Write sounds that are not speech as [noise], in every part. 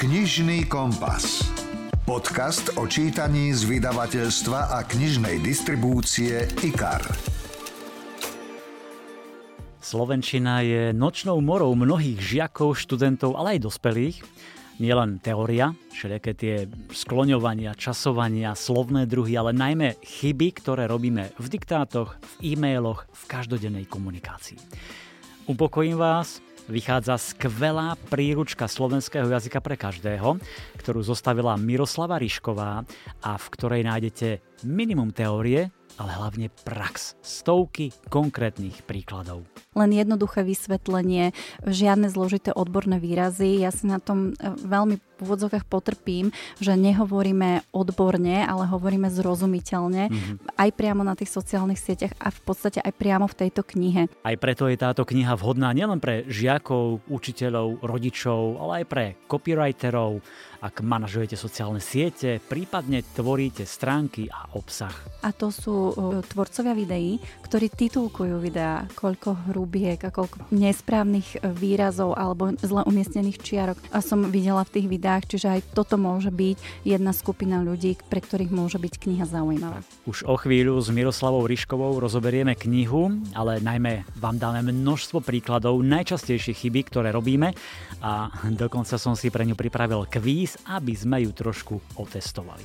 Knižný kompas. Podcast o čítaní z vydavateľstva a knižnej distribúcie IKAR. Slovenčina je nočnou morou mnohých žiakov, študentov, ale aj dospelých. Nielen teória, všelijaké tie skloňovania, časovania, slovné druhy, ale najmä chyby, ktoré robíme v diktátoch, v e-mailoch, v každodennej komunikácii. Upokojím vás, vychádza skvelá príručka slovenského jazyka pre každého, ktorú zostavila Miroslava Ryšková a v ktorej nájdete minimum teórie, ale hlavne prax. Stovky konkrétnych príkladov. Len jednoduché vysvetlenie, žiadne zložité odborné výrazy. Ja si na tom e, veľmi úvodzovkách potrpím, že nehovoríme odborne, ale hovoríme zrozumiteľne, mm-hmm. aj priamo na tých sociálnych sieťach a v podstate aj priamo v tejto knihe. Aj preto je táto kniha vhodná nielen pre žiakov, učiteľov, rodičov, ale aj pre copywriterov, ak manažujete sociálne siete, prípadne tvoríte stránky a obsah. A to sú tvorcovia videí, ktorí titulkujú videá, koľko hrubiek a koľko nesprávnych výrazov alebo zle umiestnených čiarok. A som videla v tých videách, čiže aj toto môže byť jedna skupina ľudí, pre ktorých môže byť kniha zaujímavá. Už o chvíľu s Miroslavou Ryškovou rozoberieme knihu, ale najmä vám dáme množstvo príkladov najčastejšie chyby, ktoré robíme a dokonca som si pre ňu pripravil kvíz aby sme ju trošku otestovali.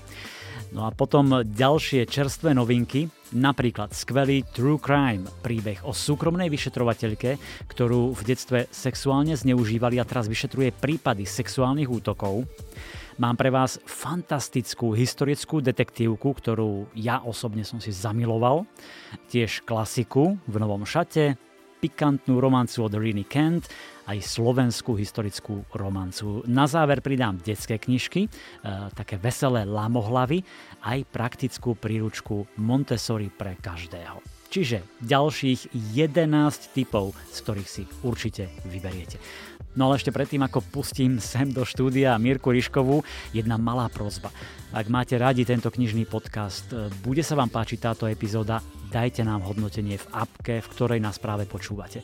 No a potom ďalšie čerstvé novinky, napríklad skvelý True Crime, príbeh o súkromnej vyšetrovateľke, ktorú v detstve sexuálne zneužívali a teraz vyšetruje prípady sexuálnych útokov. Mám pre vás fantastickú historickú detektívku, ktorú ja osobne som si zamiloval. Tiež klasiku v novom šate, pikantnú romancu od Rini Kent aj slovenskú historickú romancu. Na záver pridám detské knižky, e, také veselé lamohlavy, aj praktickú príručku Montessori pre každého. Čiže ďalších 11 typov, z ktorých si určite vyberiete. No ale ešte predtým, ako pustím sem do štúdia Mirku Ryškovú, jedna malá prozba. Ak máte radi tento knižný podcast, bude sa vám páčiť táto epizóda, dajte nám hodnotenie v apke, v ktorej nás práve počúvate.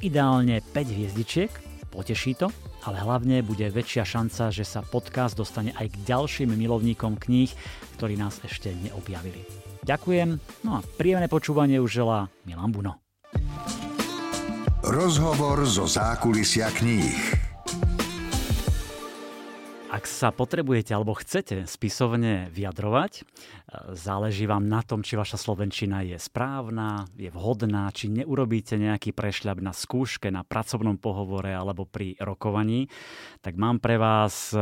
Ideálne 5 hviezdičiek, poteší to, ale hlavne bude väčšia šanca, že sa podcast dostane aj k ďalším milovníkom kníh, ktorí nás ešte neobjavili. Ďakujem, no a príjemné počúvanie už želá Milan Buno. Rozhovor zo zákulisia kníh. Ak sa potrebujete alebo chcete spisovne vyjadrovať, záleží vám na tom, či vaša slovenčina je správna, je vhodná, či neurobíte nejaký prešľap na skúške, na pracovnom pohovore alebo pri rokovaní, tak mám pre vás e,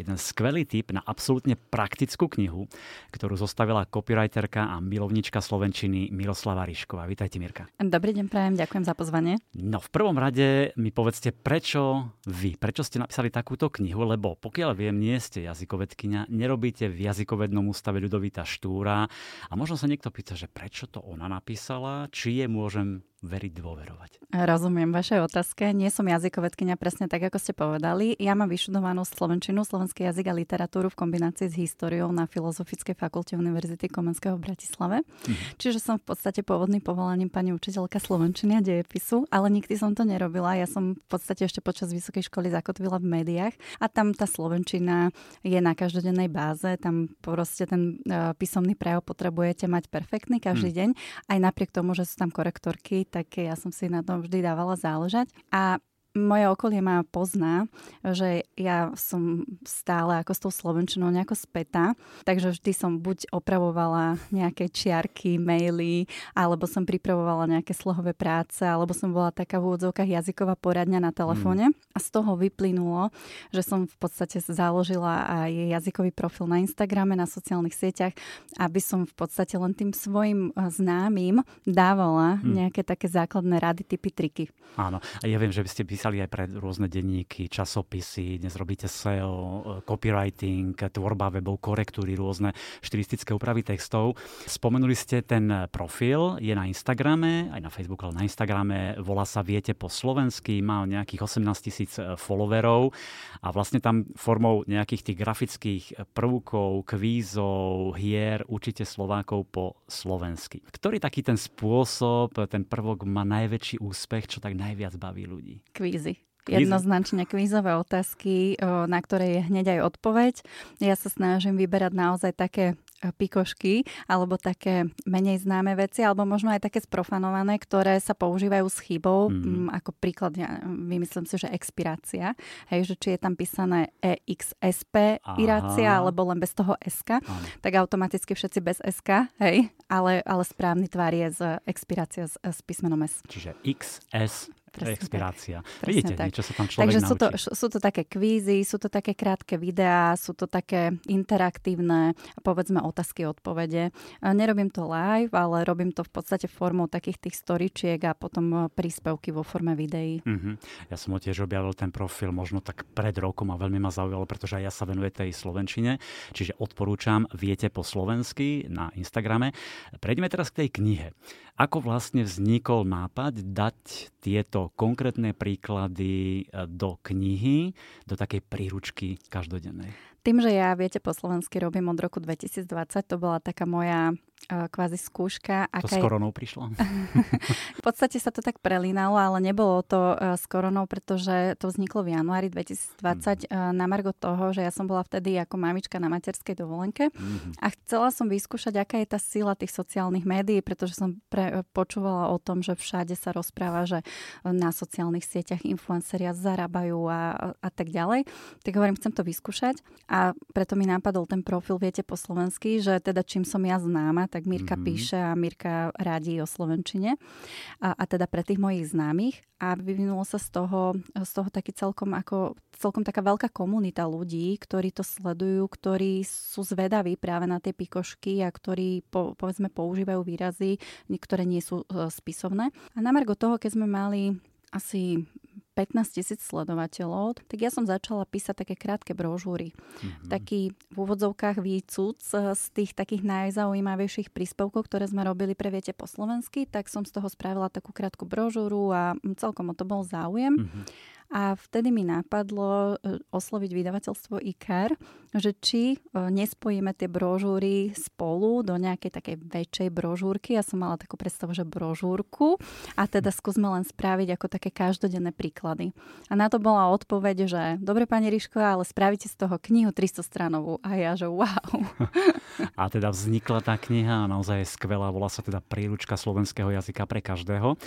jeden skvelý tip na absolútne praktickú knihu, ktorú zostavila copywriterka a milovnička slovenčiny Miroslava Ryšková. Vítajte, Mirka. Dobrý deň, prajem, ďakujem za pozvanie. No, v prvom rade mi povedzte, prečo vy, prečo ste napísali takúto knihu, lebo pokiaľ viem, nie ste jazykovedkynia, nerobíte v jazykovednom ústave Ľudovita Štúra. A možno sa niekto pýta, že prečo to ona napísala, či je môžem veriť, dôverovať. Rozumiem vašej otázke. Nie som jazykovedkynia presne tak, ako ste povedali. Ja mám vyštudovanú slovenčinu, slovenský jazyk a literatúru v kombinácii s históriou na Filozofickej fakulte Univerzity Komenského v Bratislave. Mhm. Čiže som v podstate pôvodným povolaním pani učiteľka slovenčiny a dejepisu, ale nikdy som to nerobila. Ja som v podstate ešte počas vysokej školy zakotvila v médiách a tam tá slovenčina je na každodennej báze. Tam proste ten uh, písomný prejav potrebujete mať perfektný každý mhm. deň, aj napriek tomu, že sú tam korektorky, tak ja som si na tom vždy dávala záležať. A moje okolie ma pozná, že ja som stále ako s tou slovenčinou nejako spätá, takže vždy som buď opravovala nejaké čiarky, maily, alebo som pripravovala nejaké slohové práce, alebo som bola taká v úvodzovkách jazyková poradňa na telefóne. Mm. A z toho vyplynulo, že som v podstate založila aj jazykový profil na Instagrame, na sociálnych sieťach, aby som v podstate len tým svojim eh, známym dávala mm. nejaké také základné rady, typy, triky. Áno, a ja viem, že by ste písali aj pre rôzne denníky, časopisy, dnes robíte SEO, copywriting, tvorba webov, korektúry, rôzne štilistické úpravy textov. Spomenuli ste ten profil, je na Instagrame, aj na Facebooku, ale na Instagrame, volá sa Viete po slovensky, má nejakých 18 tisíc followerov a vlastne tam formou nejakých tých grafických prvkov, kvízov, hier učíte Slovákov po slovensky. Ktorý taký ten spôsob, ten prvok má najväčší úspech, čo tak najviac baví ľudí? Kvízy. jednoznačne kvízové otázky, na ktoré je hneď aj odpoveď. Ja sa snažím vyberať naozaj také pikošky alebo také menej známe veci, alebo možno aj také sprofanované, ktoré sa používajú s chybou, mm. ako príklad, ja vymyslím si, že expirácia, hej, že či je tam písané EXSP irácia, alebo len bez toho SK, Aha. tak automaticky všetci bez SK, hej, ale, ale správny tvár je z expirácia s, s písmenom S. Čiže XS Presne expirácia. Tak. Vidíte, tak. niečo sa tam človek Takže naučí. sú to, sú to také kvízy, sú to také krátke videá, sú to také interaktívne, povedzme otázky, odpovede. Nerobím to live, ale robím to v podstate formou takých tých storičiek a potom príspevky vo forme videí. Uh-huh. Ja som ho tiež objavil ten profil možno tak pred rokom a veľmi ma zaujalo, pretože aj ja sa venujem tej slovenčine, čiže odporúčam Viete po slovensky na Instagrame. Prejdeme teraz k tej knihe. Ako vlastne vznikol nápad dať tieto konkrétne príklady e, do knihy, do takej príručky každodennej? Tým, že ja, viete, po slovensky robím od roku 2020, to bola taká moja kvázi skúška. To s koronou prišlo? [laughs] [laughs] v podstate sa to tak prelínalo, ale nebolo to s koronou, pretože to vzniklo v januári 2020 mm. na margo toho, že ja som bola vtedy ako mamička na materskej dovolenke mm. a chcela som vyskúšať, aká je tá sila tých sociálnych médií, pretože som pre, počúvala o tom, že všade sa rozpráva, že na sociálnych sieťach influenceria zarábajú a, a tak ďalej. Tak hovorím, chcem to vyskúšať a preto mi napadol ten profil, viete po slovensky, že teda čím som ja známa, tak Mirka mm-hmm. píše a Mirka radí o Slovenčine. A, a teda pre tých mojich známych. A vyvinulo sa z toho, z toho taký celkom ako celkom taká veľká komunita ľudí, ktorí to sledujú, ktorí sú zvedaví práve na tie pikošky a ktorí po, povedzme používajú výrazy, ktoré nie sú e, spisovné. A na margo toho, keď sme mali asi 15 tisíc sledovateľov, tak ja som začala písať také krátke brožúry. Mm-hmm. Taký v úvodzovkách výcud z tých takých najzaujímavejších príspevkov, ktoré sme robili pre Viete po slovensky, tak som z toho spravila takú krátku brožúru a celkom o to bol záujem. Mm-hmm. A vtedy mi napadlo e, osloviť vydavateľstvo IKAR, že či e, nespojíme tie brožúry spolu do nejakej takej väčšej brožúrky. Ja som mala takú predstavu, že brožúrku a teda skúsme len spraviť ako také každodenné príklady. A na to bola odpoveď, že dobre pani Riško, ale spravíte z toho knihu 300 stranovú. A ja, že wow. [laughs] A teda vznikla tá kniha a naozaj je skvelá. Volá sa teda príručka slovenského jazyka pre každého.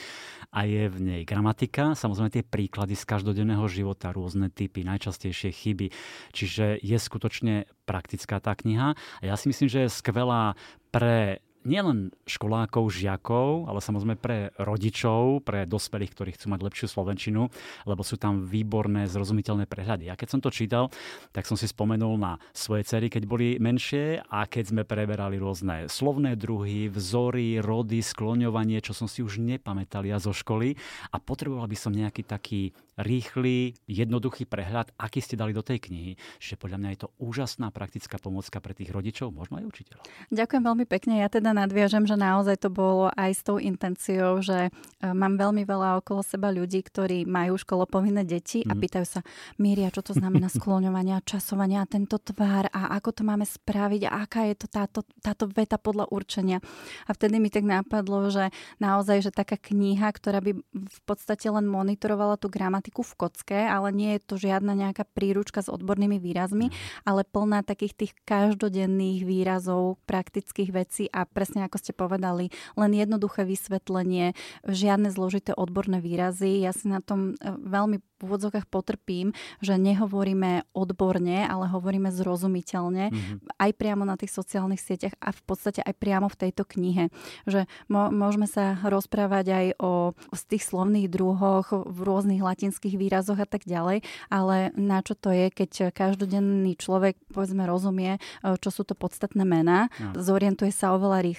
A je v nej gramatika, samozrejme tie príklady z každodenného každodenného života, rôzne typy, najčastejšie chyby. Čiže je skutočne praktická tá kniha. A ja si myslím, že je skvelá pre nielen školákov, žiakov, ale samozrejme pre rodičov, pre dospelých, ktorí chcú mať lepšiu slovenčinu, lebo sú tam výborné, zrozumiteľné prehľady. A keď som to čítal, tak som si spomenul na svoje cery, keď boli menšie a keď sme preberali rôzne slovné druhy, vzory, rody, skloňovanie, čo som si už nepamätal ja zo školy a potreboval by som nejaký taký rýchly, jednoduchý prehľad, aký ste dali do tej knihy. Čiže podľa mňa je to úžasná praktická pomocka pre tých rodičov, možno aj učiteľov. Ďakujem veľmi pekne. Ja teda nadviažem, že naozaj to bolo aj s tou intenciou, že e, mám veľmi veľa okolo seba ľudí, ktorí majú školopovinné deti a mhm. pýtajú sa, Míria, čo to znamená [laughs] skloňovanie a časovanie a tento tvár a ako to máme spraviť a aká je to táto, táto veta podľa určenia. A vtedy mi tak napadlo, že naozaj, že taká kniha, ktorá by v podstate len monitorovala tú gramatiku, v kocke, ale nie je to žiadna nejaká príručka s odbornými výrazmi, mhm. ale plná takých tých každodenných výrazov, praktických vecí a presne ako ste povedali, len jednoduché vysvetlenie, žiadne zložité odborné výrazy. Ja si na tom e, veľmi v úvodzovkách potrpím, že nehovoríme odborne, ale hovoríme zrozumiteľne, mm-hmm. aj priamo na tých sociálnych sieťach a v podstate aj priamo v tejto knihe. Že môžeme sa rozprávať aj o, z tých slovných druhoch v rôznych latinských latinských výrazoch a tak ďalej, ale na čo to je, keď každodenný človek povedzme rozumie, e, čo sú to podstatné mená, no. zorientuje sa oveľa rýchlejšie,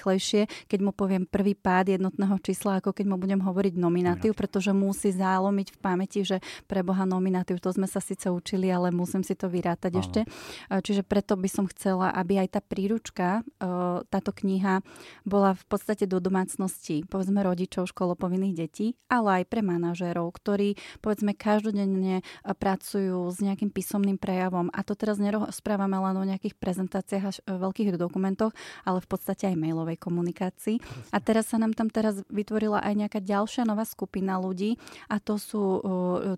keď mu poviem prvý pád jednotného čísla, ako keď mu budem hovoriť nominatív, pretože musí zálomiť v pamäti, že pre Boha nominatív, to sme sa síce učili, ale musím si to vyrátať Aha. ešte. E, čiže preto by som chcela, aby aj tá príručka, e, táto kniha bola v podstate do domácnosti, povedzme rodičov školopovinných detí, ale aj pre manažérov, ktorí povedzme každodenne e, pracujú s nejakým písomným prejavom. A to teraz nerozprávame len o nejakých prezentáciách až veľkých dokumentoch, ale v podstate aj mailových e-mailovej komunikácii. A teraz sa nám tam teraz vytvorila aj nejaká ďalšia nová skupina ľudí a to sú uh,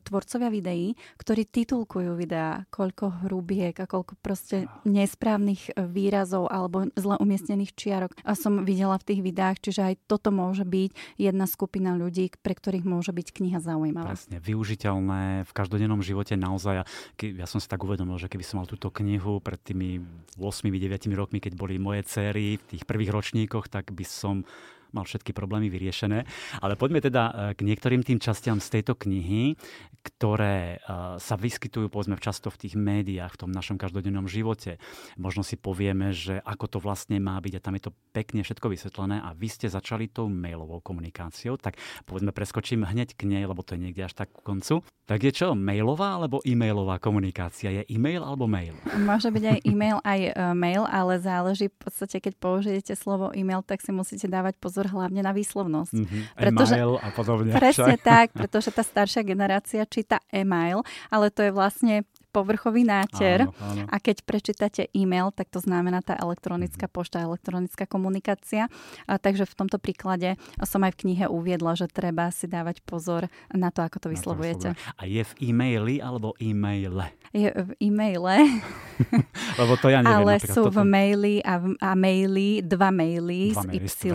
tvorcovia videí, ktorí titulkujú videá, koľko hrubiek a koľko proste nesprávnych výrazov alebo zle umiestnených čiarok. A som videla v tých videách, čiže aj toto môže byť jedna skupina ľudí, pre ktorých môže byť kniha zaujímavá. Presne, využiteľné v každodennom živote naozaj. Ja som si tak uvedomil, že keby som mal túto knihu pred tými 8-9 rokmi, keď boli moje céry v tých prvých ročníkoch, tak by som mal všetky problémy vyriešené. Ale poďme teda e, k niektorým tým častiam z tejto knihy, ktoré e, sa vyskytujú povedzme často v tých médiách, v tom našom každodennom živote. Možno si povieme, že ako to vlastne má byť a tam je to pekne všetko vysvetlené a vy ste začali tou mailovou komunikáciou, tak povedzme preskočím hneď k nej, lebo to je niekde až tak ku koncu. Tak je čo, mailová alebo e-mailová komunikácia? Je e-mail alebo mail? Môže byť aj e-mail, aj e, mail, ale záleží v podstate, keď použijete slovo e-mail, tak si musíte dávať pozor pozor hlavne na výslovnosť. Mm-hmm. Pretože, email a podobne. Presne tak, pretože tá staršia generácia číta e-mail, ale to je vlastne povrchový náter. Áno, áno. A keď prečítate e-mail, tak to znamená tá elektronická mhm. pošta, elektronická komunikácia. A takže v tomto príklade som aj v knihe uviedla, že treba si dávať pozor na to, ako to vyslovujete. A je v e-maili alebo e-maile? Je v e-maile. [laughs] Lebo to ja neviem. Ale sú v maili a, v, a maili, dva maily dva s y,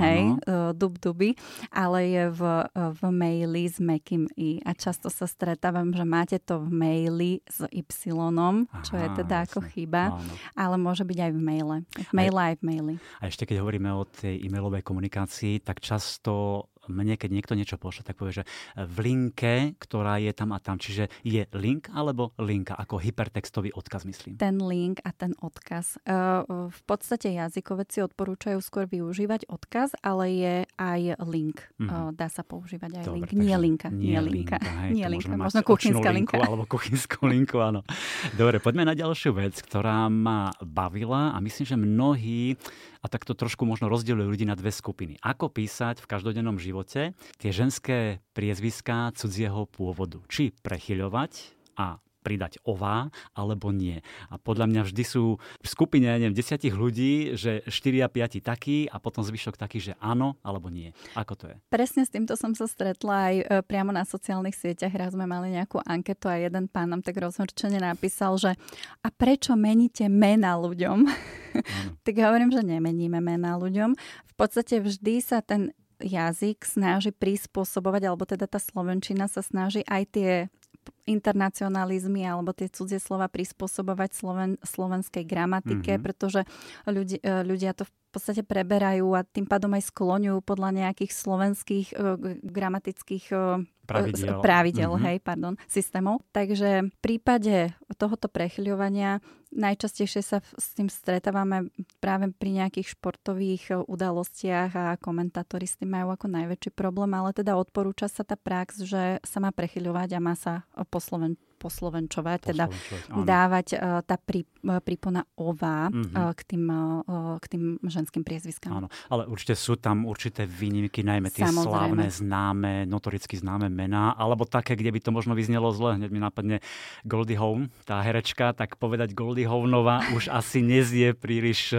hej, áno. dub duby, ale je v, v maili s mekým i. A často sa stretávam, že máte to v maili s Y, čo Aha, je teda jasne. ako chyba, áno. ale môže byť aj v maile. V maile aj, aj v maili. A ešte keď hovoríme o tej e-mailovej komunikácii, tak často mne, keď niekto niečo pošle, tak povie, že v linke, ktorá je tam a tam. Čiže je link alebo linka, ako hypertextový odkaz, myslím. Ten link a ten odkaz. V podstate jazykovedci odporúčajú skôr využívať odkaz, ale je aj link. Mm-hmm. Dá sa používať aj Dobre, link. Nie linka. Nie, nie linka. Hej, nie linka. Možno kuchynská linka. Alebo kuchynskú linku, áno. Dobre, poďme na ďalšiu vec, ktorá ma bavila a myslím, že mnohí a takto trošku možno rozdielujú ľudí na dve skupiny. Ako písať v každodennom živote tie ženské priezviská cudzieho pôvodu. Či prechyľovať a pridať ová, alebo nie. A podľa mňa vždy sú v skupine, neviem, desiatich ľudí, že 4 a 5 takí a potom zvyšok taký, že áno alebo nie. Ako to je? Presne s týmto som sa stretla aj e, priamo na sociálnych sieťach. Raz sme mali nejakú anketu a jeden pán nám tak rozhorčene napísal, že a prečo meníte mena ľuďom? [laughs] tak hovorím, že nemeníme mena ľuďom. V podstate vždy sa ten jazyk snaží prispôsobovať, alebo teda tá slovenčina sa snaží aj tie internacionalizmy alebo tie cudzie slova prispôsobovať sloven, slovenskej gramatike, mm-hmm. pretože ľudí, e, ľudia to v podstate preberajú a tým pádom aj skloňujú podľa nejakých slovenských uh, gramatických uh, pravidel, pravidel mm-hmm. hej, pardon, systémov. Takže v prípade tohoto prechľovania najčastejšie sa s tým stretávame práve pri nejakých športových e, udalostiach a komentátori s tým majú ako najväčší problém, ale teda odporúča sa tá prax, že sa má prechyľovať a má sa po Sloven- poslovenčovať, teda áno. dávať uh, tá prí, uh, prípona ová mm-hmm. uh, k, tým, uh, k tým ženským priezviskám. Áno, ale určite sú tam určité výnimky, najmä tie Samozrejme. slávne, známe, notoricky známe mená, alebo také, kde by to možno vyznelo zle. Hneď mi napadne Goldie Hawn, tá herečka, tak povedať Goldie Hawnová už [laughs] asi nezie príliš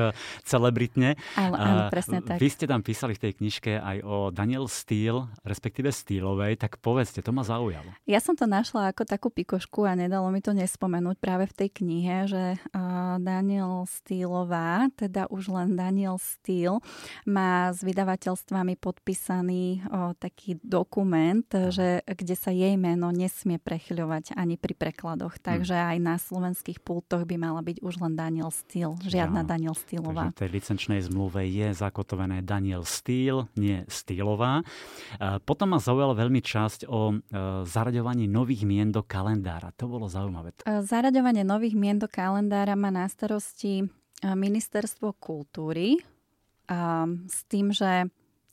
celebritne. Áno, áno, presne tak. Vy ste tam písali v tej knižke aj o Daniel Steele, respektíve Steelovej, tak povedzte, to ma zaujalo. Ja som to našla ako takú pikošku knižku a nedalo mi to nespomenúť práve v tej knihe, že Daniel Steelová, teda už len Daniel Steele, má s vydavateľstvami podpísaný o, taký dokument, že, kde sa jej meno nesmie prechyľovať ani pri prekladoch. Hm. Takže aj na slovenských pultoch by mala byť už len Daniel Steele, žiadna ja, Daniel. Takže v tej licenčnej zmluve je zakotované Daniel Steele, nie Steelová. Potom ma zaujala veľmi časť o e, zaraďovaní nových mien do kalendára kalendára. To bolo zaujímavé. E, zaraďovanie nových mien do kalendára má na starosti e, Ministerstvo kultúry a s tým, že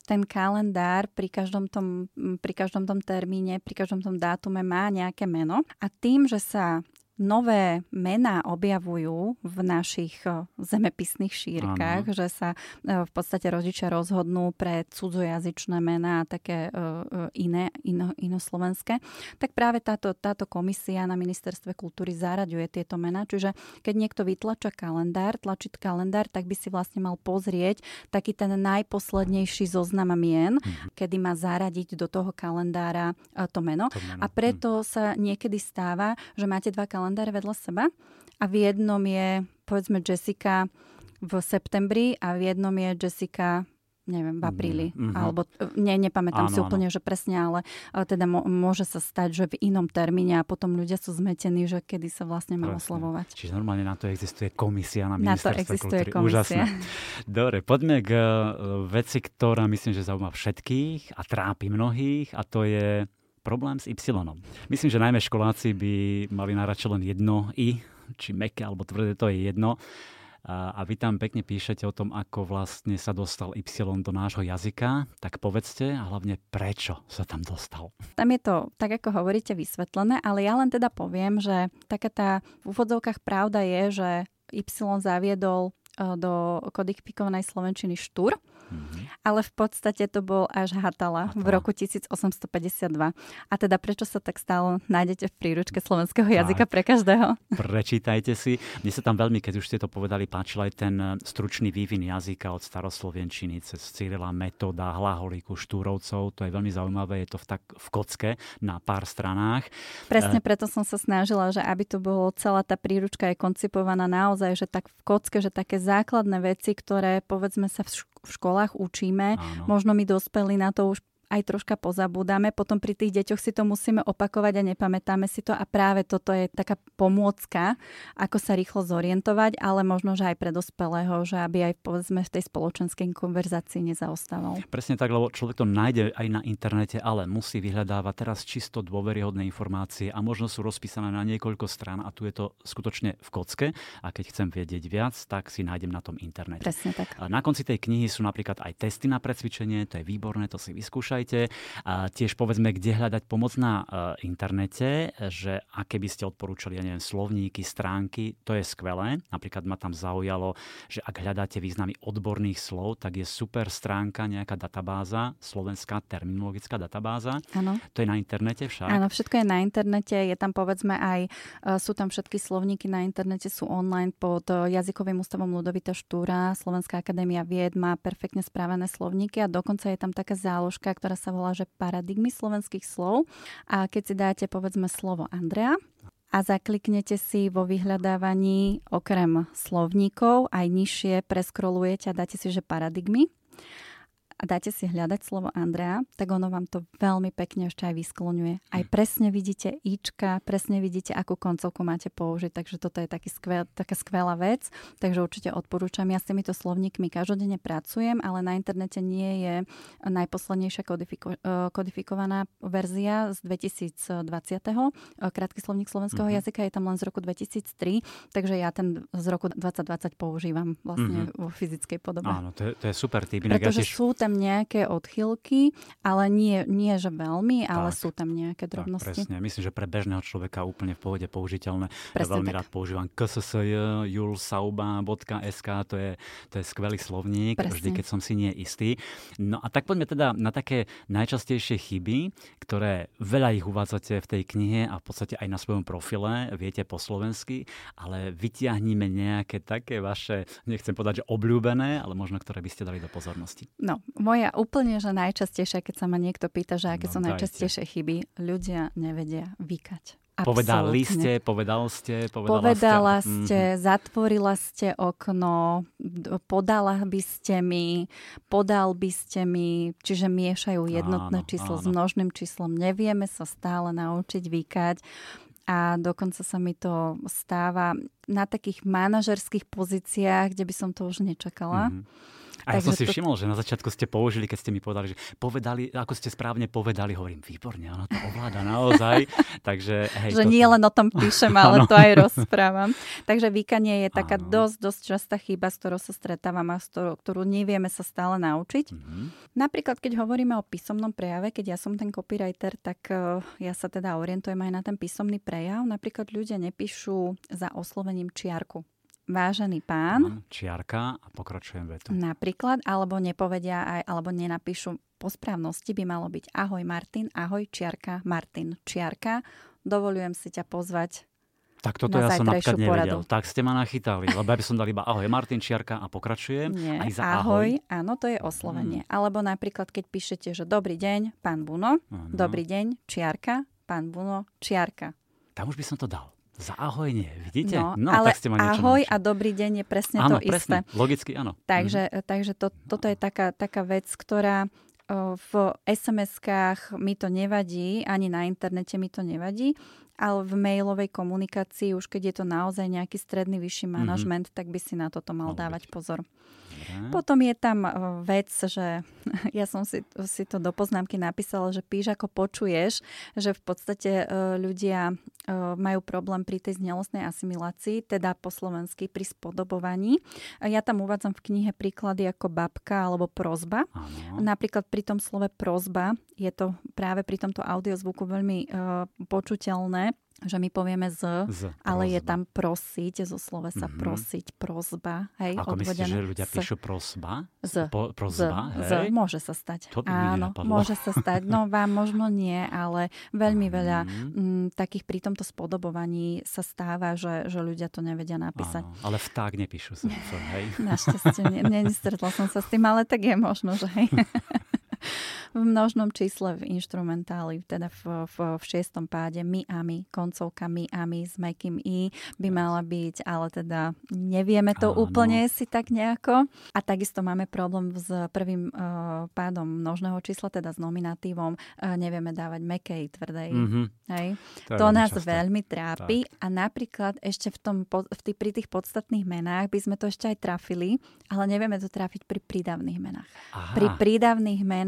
ten kalendár pri každom, tom, pri každom tom termíne, pri každom tom dátume má nejaké meno a tým, že sa nové mená objavujú v našich zemepisných šírkach, ano. že sa v podstate rodičia rozhodnú pre cudzojazyčné mená a také iné, ino, inoslovenské, tak práve táto, táto komisia na ministerstve kultúry zaraďuje tieto mená. Čiže keď niekto vytlača kalendár, tlačiť kalendár, tak by si vlastne mal pozrieť taký ten najposlednejší zoznam mien, mm-hmm. kedy má zaradiť do toho kalendára to meno. To meno. A preto mm. sa niekedy stáva, že máte dva kalendáre vedľa seba a v jednom je povedzme Jessica v septembri a v jednom je Jessica neviem, v apríli. Mm-hmm. Alebo, ne, nepamätám áno, si úplne, áno. že presne, ale teda môže sa stať, že v inom termíne a potom ľudia sú zmetení, že kedy sa vlastne má oslovovať. Čiže normálne na to existuje komisia na ministerstve Na to existuje kultúry. komisia. Úžasné. Dobre, poďme k uh, veci, ktorá myslím, že zaujíma všetkých a trápi mnohých a to je problém s Y. Myslím, že najmä školáci by mali na len jedno I, či meké alebo tvrdé, to je jedno a vy tam pekne píšete o tom, ako vlastne sa dostal Y do nášho jazyka, tak povedzte a hlavne prečo sa tam dostal. Tam je to, tak ako hovoríte, vysvetlené, ale ja len teda poviem, že taká tá v úvodzovkách pravda je, že Y zaviedol e, do kodifikovanej slovenčiny štúr, Mm-hmm. Ale v podstate to bol až Hatala, Hatala v roku 1852. A teda prečo sa tak stalo, nájdete v príručke slovenského jazyka tak. pre každého. Prečítajte si. Mne sa tam veľmi, keď už ste to povedali, páčil aj ten eh, stručný vývin jazyka od staroslovenčiny cez Cyrila, Metoda, Hlaholiku, Štúrovcov. To je veľmi zaujímavé, je to v, tak, v kocke na pár stranách. Presne e... preto som sa snažila, že aby to bolo, celá tá príručka je koncipovaná naozaj, že tak v kocke, že také základné veci, ktoré povedzme sa v v školách učíme. Áno. Možno my dospeli na to už aj troška pozabúdame. Potom pri tých deťoch si to musíme opakovať a nepamätáme si to a práve toto je taká pomôcka, ako sa rýchlo zorientovať, ale možno, že aj pre dospelého, že aby aj povedzme v tej spoločenskej konverzácii nezaostával. Presne tak, lebo človek to nájde aj na internete, ale musí vyhľadávať teraz čisto dôveryhodné informácie a možno sú rozpísané na niekoľko strán a tu je to skutočne v kocke a keď chcem vedieť viac, tak si nájdem na tom internete. Presne tak. Na konci tej knihy sú napríklad aj testy na precvičenie, to je výborné, to si vyskúšať skúšajte. A tiež povedzme, kde hľadať pomoc na uh, internete, že aké by ste odporúčali, ja neviem, slovníky, stránky, to je skvelé. Napríklad ma tam zaujalo, že ak hľadáte významy odborných slov, tak je super stránka, nejaká databáza, slovenská terminologická databáza. Áno. To je na internete však. Áno, všetko je na internete, je tam povedzme aj, uh, sú tam všetky slovníky na internete, sú online pod uh, jazykovým ústavom Ludovita Štúra, Slovenská akadémia vied má perfektne správané slovníky a dokonca je tam taká záložka, ktorá ktorá sa volá, že paradigmy slovenských slov. A keď si dáte povedzme slovo Andrea, a zakliknete si vo vyhľadávaní okrem slovníkov aj nižšie preskrolujete a dáte si, že paradigmy a dáte si hľadať slovo Andrea, tak ono vám to veľmi pekne ešte aj vyskloňuje. Aj hm. presne vidíte ička, presne vidíte, akú koncovku máte použiť, takže toto je taký skvel, taká skvelá vec, takže určite odporúčam. Ja s týmito slovníkmi každodenne pracujem, ale na internete nie je najposlednejšia kodifiko, e, kodifikovaná verzia z 2020. E, krátky slovník slovenského mm-hmm. jazyka je tam len z roku 2003, takže ja ten z roku 2020 používam vlastne mm-hmm. vo fyzickej podobe. Áno, to je, to je super tip. Pretože ja tiež... sú tam tam nejaké odchylky, ale nie, nie že veľmi, ale tak. sú tam nejaké drobnosti. Tak, presne. Myslím, že pre bežného človeka úplne v pohode použiteľné. Presne ja veľmi tak. rád používam kssj, julsauba.sk, to je, to je skvelý slovník, presne. vždy, keď som si nie istý. No a tak poďme teda na také najčastejšie chyby, ktoré veľa ich uvádzate v tej knihe a v podstate aj na svojom profile, viete po slovensky, ale vytiahnime nejaké také vaše, nechcem povedať, že obľúbené, ale možno ktoré by ste dali do pozornosti. No, moja úplne, že najčastejšia, keď sa ma niekto pýta, že aké no, sú najčastejšie dajte. chyby, ľudia nevedia vykať. Absolutne. Povedali ste, povedal ste, povedala, povedala ste, ste mm-hmm. zatvorila ste okno, podala by ste mi, podal by ste mi, čiže miešajú jednotné áno, číslo áno. s množným číslom. Nevieme sa stále naučiť vykať a dokonca sa mi to stáva na takých manažerských pozíciách, kde by som to už nečakala. Mm-hmm A ja som si to... všimol, že na začiatku ste použili, keď ste mi povedali, že povedali, ako ste správne povedali, hovorím, výborne, ono to ovláda naozaj. [laughs] Takže, hej, že to... nie len o tom píšem, ale to aj rozprávam. [laughs] Takže výkanie je taká Áno. dosť, dosť častá chyba, s ktorou sa stretávam a ktorú, ktorú nevieme sa stále naučiť. Mm-hmm. Napríklad, keď hovoríme o písomnom prejave, keď ja som ten copywriter, tak uh, ja sa teda orientujem aj na ten písomný prejav. Napríklad ľudia nepíšu za oslovením čiarku vážený pán. Čiarka a pokračujem vetu. Napríklad, alebo nepovedia aj, alebo nenapíšu po správnosti by malo byť ahoj Martin, ahoj čiarka Martin, čiarka. Dovolujem si ťa pozvať tak toto ja som napríklad nevedel. Tak ste ma nachytali, lebo ja by som dal iba ahoj Martin Čiarka a pokračujem. Nie, aj za ahoj. ahoj. Áno, to je oslovenie. Hmm. Alebo napríklad, keď píšete, že dobrý deň, pán Buno, ano. dobrý deň, Čiarka, pán Buno, Čiarka. Tam už by som to dal. Nie, vidíte? No, no ale tak ste ma ahoj naučili. a dobrý deň je presne áno, to presne, isté. logicky áno. Takže, mm. takže to, toto je taká, taká vec, ktorá v SMS-kách mi to nevadí, ani na internete mi to nevadí, ale v mailovej komunikácii, už keď je to naozaj nejaký stredný vyšší mhm. manažment, mm-hmm. tak by si na toto mal, mal dávať byť. pozor. Dobre. Potom je tam e, vec, že [laughs] ja som si, si to do poznámky napísala, že píš ako počuješ, že v podstate e, ľudia e, majú problém pri tej znalostnej asimilácii, teda po slovensky pri spodobovaní. Ja tam uvádzam v knihe príklady ako babka alebo prozba. Ano. Napríklad pri tom slove prozba je to práve pri tomto audiozvuku veľmi počuteľné že my povieme z, z ale prozba. je tam prosiť, zo slove sa mm-hmm. prosiť, prozba. Hej, Ako myslíte, že ľudia s, píšu prosba? Z, po, prozba, z, hej? z, môže sa stať. To Áno, môže sa stať. No vám možno nie, ale veľmi mm-hmm. veľa m, mm, takých pri tomto spodobovaní sa stáva, že, že ľudia to nevedia napísať. Áno, ale vták nepíšu sa, [laughs] hej? Našťastie, ne, nestretla som sa s tým, ale tak je možno, že hej. [laughs] v množnom čísle v instrumentáli, teda v, v, v šiestom páde my a my, koncovka my a my s mekým i by mala byť, ale teda nevieme to Áno. úplne si tak nejako. A takisto máme problém s prvým uh, pádom množného čísla, teda s nominatívom. Uh, nevieme dávať mekej, tvrdej. Mm-hmm. Hej? To, to nás často. veľmi trápi tak. a napríklad ešte v tom, v tý, pri tých podstatných menách by sme to ešte aj trafili, ale nevieme to trafiť pri prídavných menách. Aha. Pri prídavných menách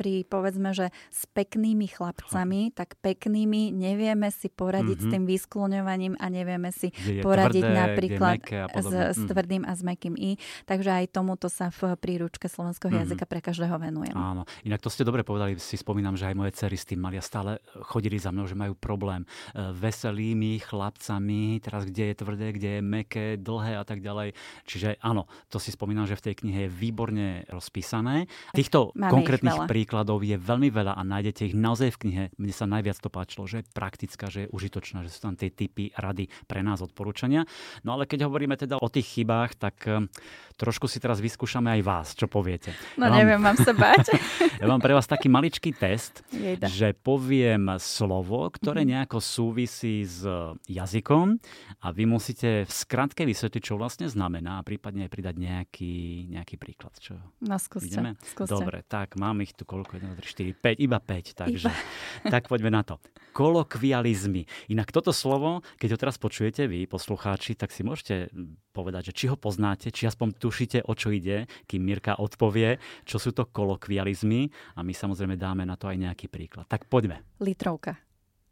pri, povedzme, že s peknými chlapcami, tak peknými nevieme si poradiť mm-hmm. s tým vyskloňovaním a nevieme si poradiť tvrdé, napríklad s, s mhm. tvrdým a s mekým i. Takže aj tomuto sa v príručke slovenského mm-hmm. jazyka pre každého venujem. Áno, inak to ste dobre povedali, si spomínam, že aj moje cery s tým mali a stále chodili za mnou, že majú problém e, veselými chlapcami, teraz kde je tvrdé, kde je meké, dlhé a tak ďalej. Čiže áno, to si spomínam, že v tej knihe je výborne rozpísané. Týchto Máme konkrétnych príkladov príkladov je veľmi veľa a nájdete ich naozaj v knihe. Mne sa najviac to páčilo, že je praktická, že je užitočná, že sú tam tie typy, rady pre nás, odporúčania. No ale keď hovoríme teda o tých chybách, tak um, trošku si teraz vyskúšame aj vás, čo poviete. No ja neviem, mám sa báť. [laughs] ja mám pre vás taký maličký test, Jejda. že poviem slovo, ktoré mhm. nejako súvisí s jazykom a vy musíte v skratke vysvetliť, čo vlastne znamená a prípadne aj pridať nejaký, nejaký príklad. Čo? No skúste, skúste. Dobre, tak mám ich tu koľko? 1, 3, 4, 5, iba 5. Takže, iba. [laughs] tak poďme na to. Kolokvializmy. Inak toto slovo, keď ho teraz počujete vy, poslucháči, tak si môžete povedať, že či ho poznáte, či aspoň tušíte, o čo ide, kým Mirka odpovie, čo sú to kolokvializmy a my samozrejme dáme na to aj nejaký príklad. Tak poďme. Litrovka.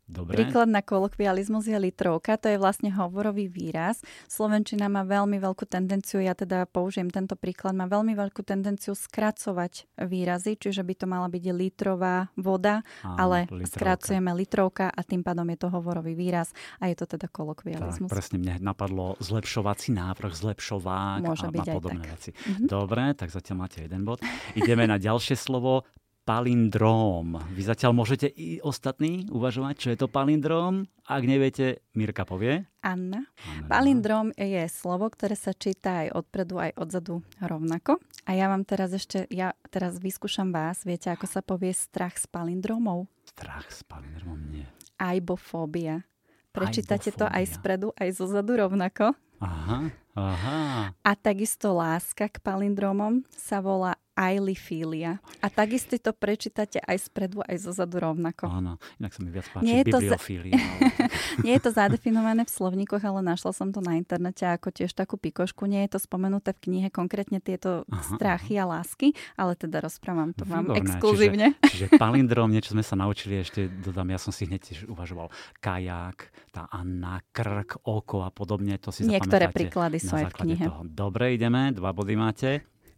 Dobre. Príklad na kolokvializmus je litrovka, to je vlastne hovorový výraz. Slovenčina má veľmi veľkú tendenciu, ja teda použijem tento príklad, má veľmi veľkú tendenciu skracovať výrazy, čiže by to mala byť litrová voda, Áno, ale litrovka. skracujeme litrovka a tým pádom je to hovorový výraz a je to teda kolokvializmus. Tak, presne mne napadlo zlepšovací návrh, zlepšovák Môže a, byť a podobné tak. veci. Mm-hmm. Dobre, tak zatiaľ máte jeden bod. Ideme na ďalšie slovo palindróm. Vy zatiaľ môžete i ostatní uvažovať, čo je to palindróm. Ak neviete, Mirka povie. Anna. Anna. Palindróm je slovo, ktoré sa číta aj odpredu, aj odzadu rovnako. A ja vám teraz ešte, ja teraz vyskúšam vás. Viete, ako sa povie strach s palindrómov? Strach s palindrómom nie. Aibofóbia. Prečítate Aibofóbia. to aj spredu, aj zozadu rovnako. Aha, aha. A takisto láska k palindromom sa volá Ailifília. A takisto to prečítate aj spredu, aj zo zadu rovnako. Áno, inak sa mi viac páči Nie je bibliofília. Za... Ale... [laughs] Nie je to zadefinované v slovníkoch, ale našla som to na internete ako tiež takú pikošku. Nie je to spomenuté v knihe konkrétne tieto aha, strachy aha. a lásky, ale teda rozprávam to vám Výborné. exkluzívne. Čiže, čiže palindrom, niečo sme sa naučili, ešte dodám, ja som si hneď tiež uvažoval. Kajak, tá Anna, krk, oko a podobne, to si Niektoré príklady sú aj v knihe. Toho. Dobre, ideme, dva body máte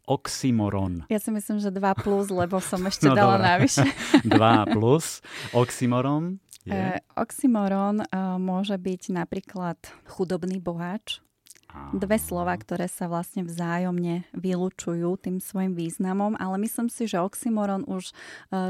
oxymoron. Ja si myslím, že 2 plus, lebo som ešte [laughs] no, dala navyše. [laughs] 2 plus. Oxymoron je? E, oxymoron e, môže byť napríklad chudobný boháč, dve slova, ktoré sa vlastne vzájomne vylúčujú tým svojim významom, ale myslím si, že oxymoron už e,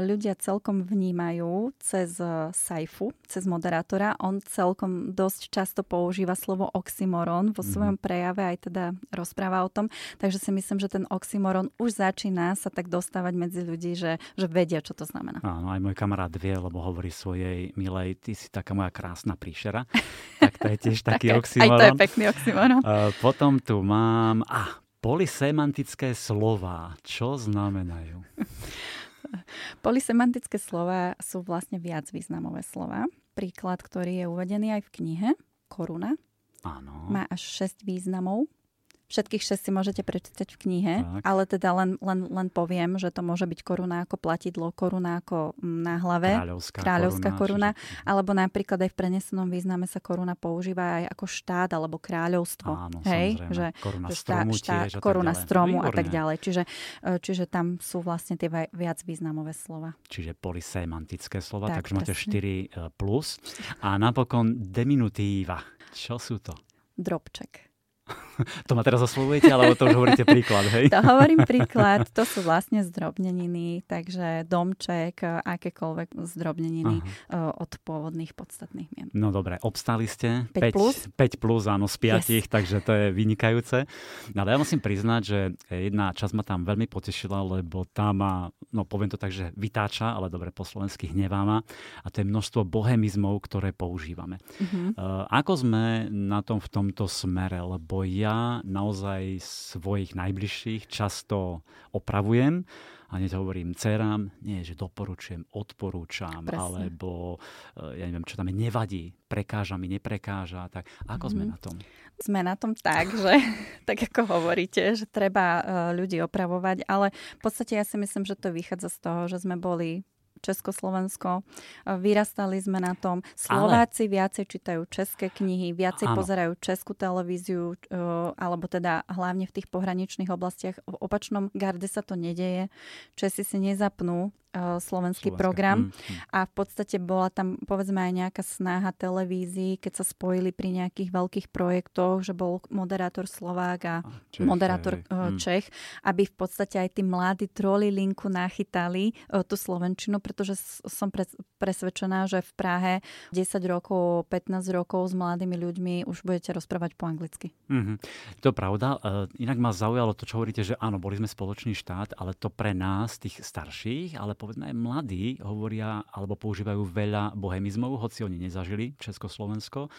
ľudia celkom vnímajú cez e, Saifu, cez moderátora. On celkom dosť často používa slovo oxymoron vo mhm. svojom prejave, aj teda rozpráva o tom. Takže si myslím, že ten oxymoron už začína sa tak dostávať medzi ľudí, že, že vedia, čo to znamená. Áno, aj môj kamarát vie, lebo hovorí svojej milej, ty si taká moja krásna príšera. tak to je tiež [laughs] taký oxymoron. Aj to je pekný oxymoron. Potom tu mám... Ah, polisemantické slova. Čo znamenajú? [laughs] Polisemantické slova sú vlastne viac významové slova. Príklad, ktorý je uvedený aj v knihe, koruna, Áno. má až 6 významov. Všetkých šest si môžete prečítať v knihe, tak. ale teda len, len, len poviem, že to môže byť koruna ako platidlo, koruna ako mm, na hlave, kráľovská, kráľovská koruna, koruna čiže... alebo napríklad aj v prenesenom význame sa koruna používa aj ako štát alebo kráľovstvo. Áno, Hej? Že, koruna že stromu štá, tiež koruna stromu a tak ďalej. Čiže, e, čiže tam sú vlastne tie viac významové slova. Čiže polisemantické slova, tak, takže máte 4 e, plus. A napokon diminutíva. Čo sú to? Drobček. [laughs] [laughs] To ma teraz oslovujete, alebo to už hovoríte príklad, hej? To hovorím príklad, to sú vlastne zdrobneniny, takže domček, akékoľvek zdrobneniny Aha. od pôvodných podstatných mien. No dobre, obstali ste. 5 plus? 5 plus, áno, z 5, yes. takže to je vynikajúce. No ale ja musím priznať, že jedna časť ma tam veľmi potešila, lebo tá ma, no poviem to tak, že vytáča, ale dobre po slovensky hnevá ma. A to je množstvo bohemizmov, ktoré používame. Uh-huh. Uh, ako sme na tom v tomto smere? Lebo ja naozaj svojich najbližších často opravujem a hneď hovorím dcerám, nie, že doporučujem, odporúčam, Presne. alebo eh, ja neviem, čo tam je, nevadí, prekáža mi, neprekáža. Tak ako mm-hmm. sme mhm. na tom? Sme na tom tak, [laughs] že tak ako hovoríte, že treba uh, ľudí opravovať, ale v podstate ja si myslím, že to vychádza z toho, že sme boli Československo. Vyrastali sme na tom. Slováci Ale... viacej čítajú české knihy, viacej Áno. pozerajú českú televíziu, alebo teda hlavne v tých pohraničných oblastiach. V opačnom garde sa to nedeje. Česi si nezapnú slovenský Slovenské. program mm, mm. a v podstate bola tam povedzme aj nejaká snaha televízií, keď sa spojili pri nejakých veľkých projektoch, že bol moderátor Slovák a Čech, moderátor hej. Mm. Čech, aby v podstate aj tí mladí troli linku nachytali tú Slovenčinu, pretože som presvedčená, že v Prahe 10 rokov, 15 rokov s mladými ľuďmi už budete rozprávať po anglicky. Mm-hmm. To je pravda. Inak ma zaujalo to, čo hovoríte, že áno, boli sme spoločný štát, ale to pre nás, tých starších, ale povedzme aj mladí hovoria alebo používajú veľa bohemizmov, hoci oni nezažili Československo.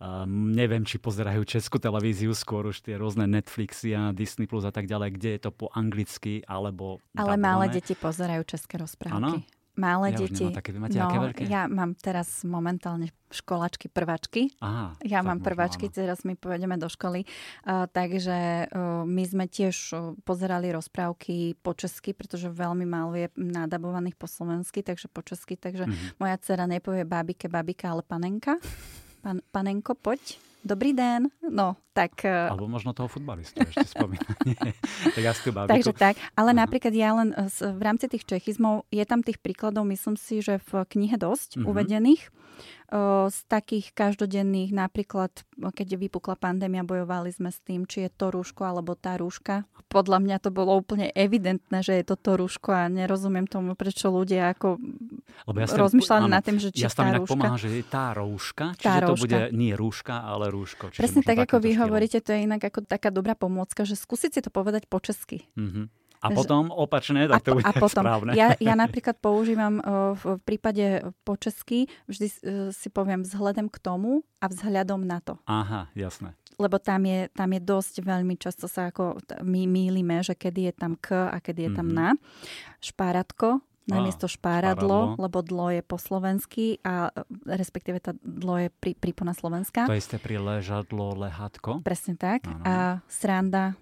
Um, neviem, či pozerajú českú televíziu, skôr už tie rôzne Netflixy a Disney Plus a tak ďalej, kde je to po anglicky alebo... Ale dabované. malé deti pozerajú české rozprávky. Ano? Malé ja deti. Také, vy máte no, aké veľké? Ja mám teraz momentálne školačky, prvačky. Aha, ja mám prvačky, áno. teraz my pôjdeme do školy. Uh, takže uh, my sme tiež uh, pozerali rozprávky po česky, pretože veľmi málo je nadabovaných po slovensky, takže po česky. Takže mm-hmm. moja dcera nepovie babike, babika, ale panenka. Pan, panenko, poď. Dobrý den. No, tak... Eh, Alebo možno toho futbalistu ešte spomínam. [laughs] tak ja Takže tak, ale uh-huh. napríklad ja len eh, v rámci tých čechizmov, je tam tých príkladov, myslím si, že v knihe dosť uh-huh. uvedených z takých každodenných, napríklad keď vypukla pandémia, bojovali sme s tým, či je to rúško alebo tá rúška. Podľa mňa to bolo úplne evidentné, že je to to rúško a nerozumiem tomu, prečo ľudia ako Lebo ja rozmýšľali nad tým, že či ja tá rúška. pomáha, že je tá rúška, čiže tá to rúška. bude nie rúška, ale rúško. Presne tak, ako vy hovoríte, to je inak ako taká dobrá pomôcka, že skúsiť si to povedať po česky. Mm-hmm. A potom opačné, tak to bude a [laughs] potom, správne. Ja, ja napríklad používam v prípade po česky, vždy si poviem vzhľadom k tomu a vzhľadom na to. Aha, jasné. Lebo tam je, tam je dosť veľmi často sa ako my mýlime, že kedy je tam k a kedy je tam mm-hmm. na. Špáratko, namiesto špáradlo, špáradlo, lebo dlo je po slovensky a respektíve tá dlo je pri, prípona slovenská. To isté pri ležadlo, lehátko. Presne tak. Ano. A sranda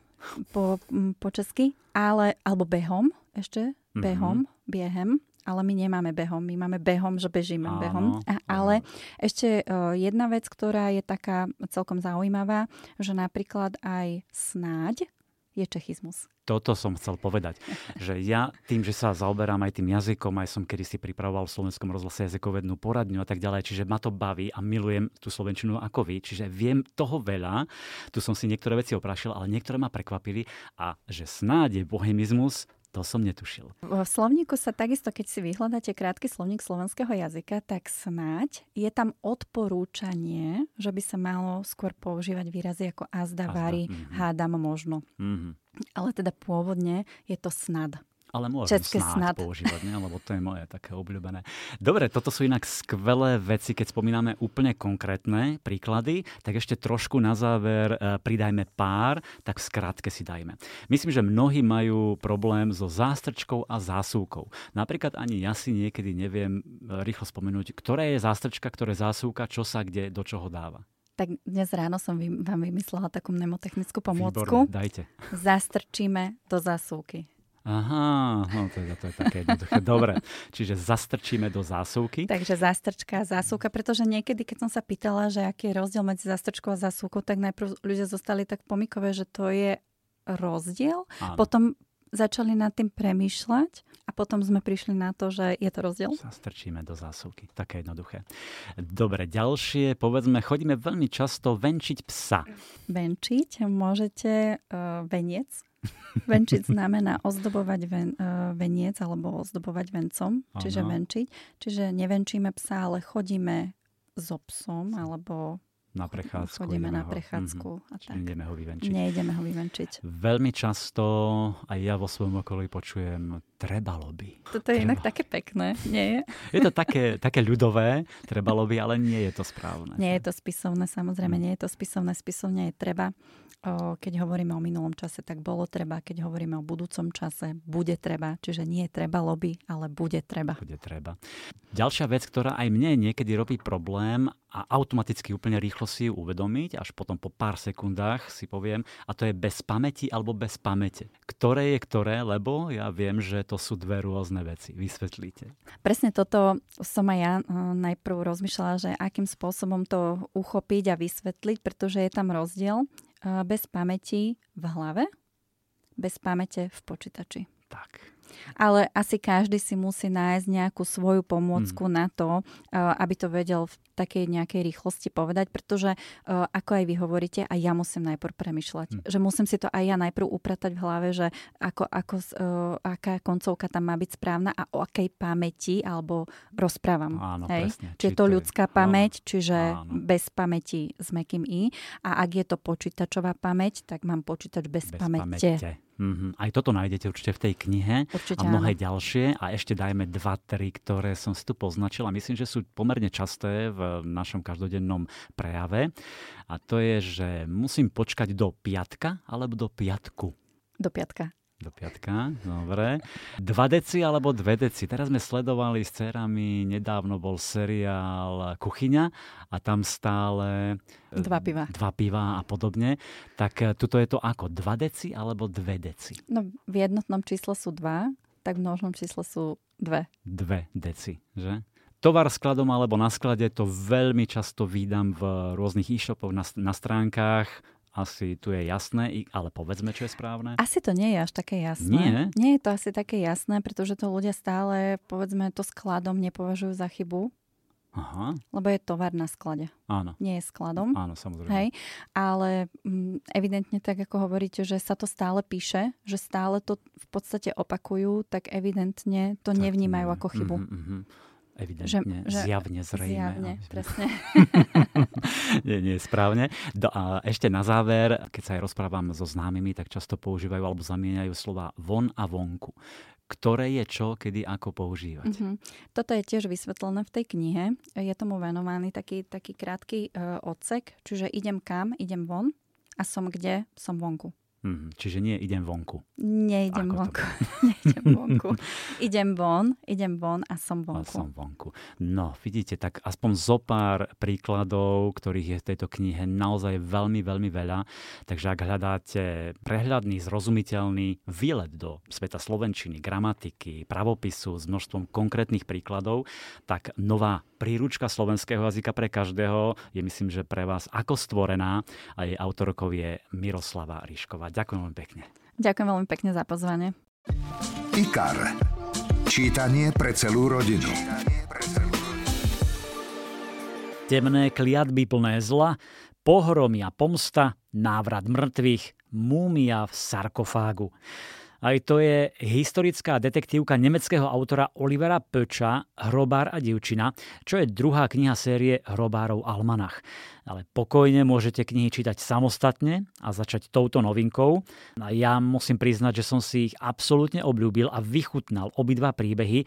po, po česky, ale, alebo behom ešte, mhm. behom, mm-hmm. biehem, ale my nemáme behom, my máme behom, že bežíme áno, behom. A, ale áno. ešte uh, jedna vec, ktorá je taká celkom zaujímavá, že napríklad aj snáď je čechizmus. Toto som chcel povedať, [laughs] že ja tým, že sa zaoberám aj tým jazykom, aj som kedy si pripravoval v slovenskom rozhlase jazykovednú poradňu a tak ďalej, čiže ma to baví a milujem tú slovenčinu ako vy, čiže viem toho veľa, tu som si niektoré veci oprašil, ale niektoré ma prekvapili a že snáď je bohemizmus, to som netušil. V slovníku sa takisto, keď si vyhľadáte krátky slovník slovenského jazyka, tak snáď je tam odporúčanie, že by sa malo skôr používať výrazy ako azda, azda. vári, mm-hmm. hádam, možno. Mm-hmm. Ale teda pôvodne je to snad. Ale môžem České snáď snad. používať, nie? lebo to je moje také obľúbené. Dobre, toto sú inak skvelé veci, keď spomíname úplne konkrétne príklady, tak ešte trošku na záver e, pridajme pár, tak v skratke si dajme. Myslím, že mnohí majú problém so zástrčkou a zásuvkou. Napríklad ani ja si niekedy neviem e, rýchlo spomenúť, ktoré je zástrčka, ktoré zásuvka, čo sa kde do čoho dáva. Tak dnes ráno som vám vymyslela takú mnemotechnickú pomôcku. Výborné, dajte. Zastrčíme do zásuvky. Aha, no to je, to je také jednoduché. Dobre, čiže zastrčíme do zásuvky. Takže zastrčka a zásuvka, pretože niekedy, keď som sa pýtala, že aký je rozdiel medzi zastrčkou a zásuvkou, tak najprv ľudia zostali tak pomikové, že to je rozdiel. Áno. Potom začali nad tým premýšľať a potom sme prišli na to, že je to rozdiel. Zastrčíme do zásuvky. Také jednoduché. Dobre, ďalšie, povedzme, chodíme veľmi často venčiť psa. Venčiť môžete uh, veniec, Venčiť znamená ozdobovať ven, uh, veniec alebo ozdobovať vencom, čiže venčiť. Čiže nevenčíme psa, ale chodíme so psom alebo na prechádzku. Chodíme na prechádzku. Mm-hmm. A tak. Nejdeme ho vyvenčiť. Nejdeme ho vyvenčiť. Veľmi často aj ja vo svojom okolí počujem trebalo by. Toto je trebalo. inak také pekné, nie je? [laughs] Je to také, také ľudové, trebalo by, ale nie je to správne. Nie je to spisovné, samozrejme, mm. nie je to spisovné. Spisovne je treba. Keď hovoríme o minulom čase, tak bolo treba. Keď hovoríme o budúcom čase, bude treba. Čiže nie treba lobby, ale bude treba. Bude treba. Ďalšia vec, ktorá aj mne niekedy robí problém a automaticky úplne rýchlo si ju uvedomiť, až potom po pár sekundách si poviem, a to je bez pamäti alebo bez pamäte. Ktoré je ktoré, lebo ja viem, že to sú dve rôzne veci. Vysvetlíte. Presne toto som aj ja eh, najprv rozmýšľala, že akým spôsobom to uchopiť a vysvetliť, pretože je tam rozdiel bez pamäti v hlave, bez pamäte v počítači. Tak. Ale asi každý si musí nájsť nejakú svoju pomôcku mm. na to, aby to vedel v takej nejakej rýchlosti povedať, pretože ako aj vy hovoríte, aj ja musím najprv premyšľať. Mm. Že musím si to aj ja najprv upratať v hlave, že ako, ako, aká koncovka tam má byť správna a o akej pamäti alebo rozprávam. Áno, Hej? presne. Čiže to ľudská je... pamäť, áno, čiže áno. bez pamäti s mekým i. A ak je to počítačová pamäť, tak mám počítač bez, bez pamäte. pamäte. Mm-hmm. Aj toto nájdete určite v tej knihe určite a mnohé áno. ďalšie. A ešte dajme dva, tri, ktoré som si tu poznačil a myslím, že sú pomerne časté v našom každodennom prejave. A to je, že musím počkať do piatka alebo do piatku. Do piatka. Do piatka, dobre. Dva deci alebo dve deci. Teraz sme sledovali s cerami, nedávno bol seriál Kuchyňa a tam stále... E, dva piva. Dva piva a podobne. Tak e, tuto je to ako? Dva deci alebo dve deci? No v jednotnom čísle sú dva, tak v množnom čísle sú dve. Dve deci, že? Tovar skladom alebo na sklade to veľmi často vídam v rôznych e-shopoch na, na stránkach asi tu je jasné, ale povedzme, čo je správne. Asi to nie je až také jasné. Nie? Nie je to asi také jasné, pretože to ľudia stále, povedzme, to skladom nepovažujú za chybu. Aha. Lebo je tovar na sklade. Áno. Nie je skladom. Áno, samozrejme. Hej. Ale m, mm, evidentne tak, ako hovoríte, že sa to stále píše, že stále to v podstate opakujú, tak evidentne to tak, nevnímajú ako chybu. Mm-hmm, mm-hmm. Evidentne, že, že zjavne, zrejme. Zjavne, presne. [laughs] nie, nie, správne. Do, a ešte na záver, keď sa aj rozprávam so známymi, tak často používajú alebo zamieňajú slova von a vonku ktoré je čo, kedy, ako používať. Mm-hmm. Toto je tiež vysvetlené v tej knihe. Je tomu venovaný taký, taký krátky uh, odsek, čiže idem kam, idem von a som kde, som vonku. Hmm, čiže nie idem vonku. Neidem Ako vonku. [laughs] Neidem vonku. idem von, idem von a som vonku. A som vonku. No, vidíte, tak aspoň zo pár príkladov, ktorých je v tejto knihe naozaj veľmi, veľmi veľa. Takže ak hľadáte prehľadný, zrozumiteľný výlet do sveta slovenčiny, gramatiky, pravopisu s množstvom konkrétnych príkladov, tak nová príručka slovenského jazyka pre každého je myslím, že pre vás ako stvorená a jej autorkou je Miroslava Ríšková. Ďakujem veľmi pekne. Ďakujem veľmi pekne za pozvanie. IKAR. Čítanie pre celú rodinu. Temné kliatby plné zla, pohromy a pomsta, návrat mŕtvych, múmia v sarkofágu. Aj to je historická detektívka nemeckého autora Olivera Pöča Hrobár a divčina, čo je druhá kniha série Hrobárov Almanach. Ale pokojne môžete knihy čítať samostatne a začať touto novinkou. A ja musím priznať, že som si ich absolútne obľúbil a vychutnal obidva príbehy, e,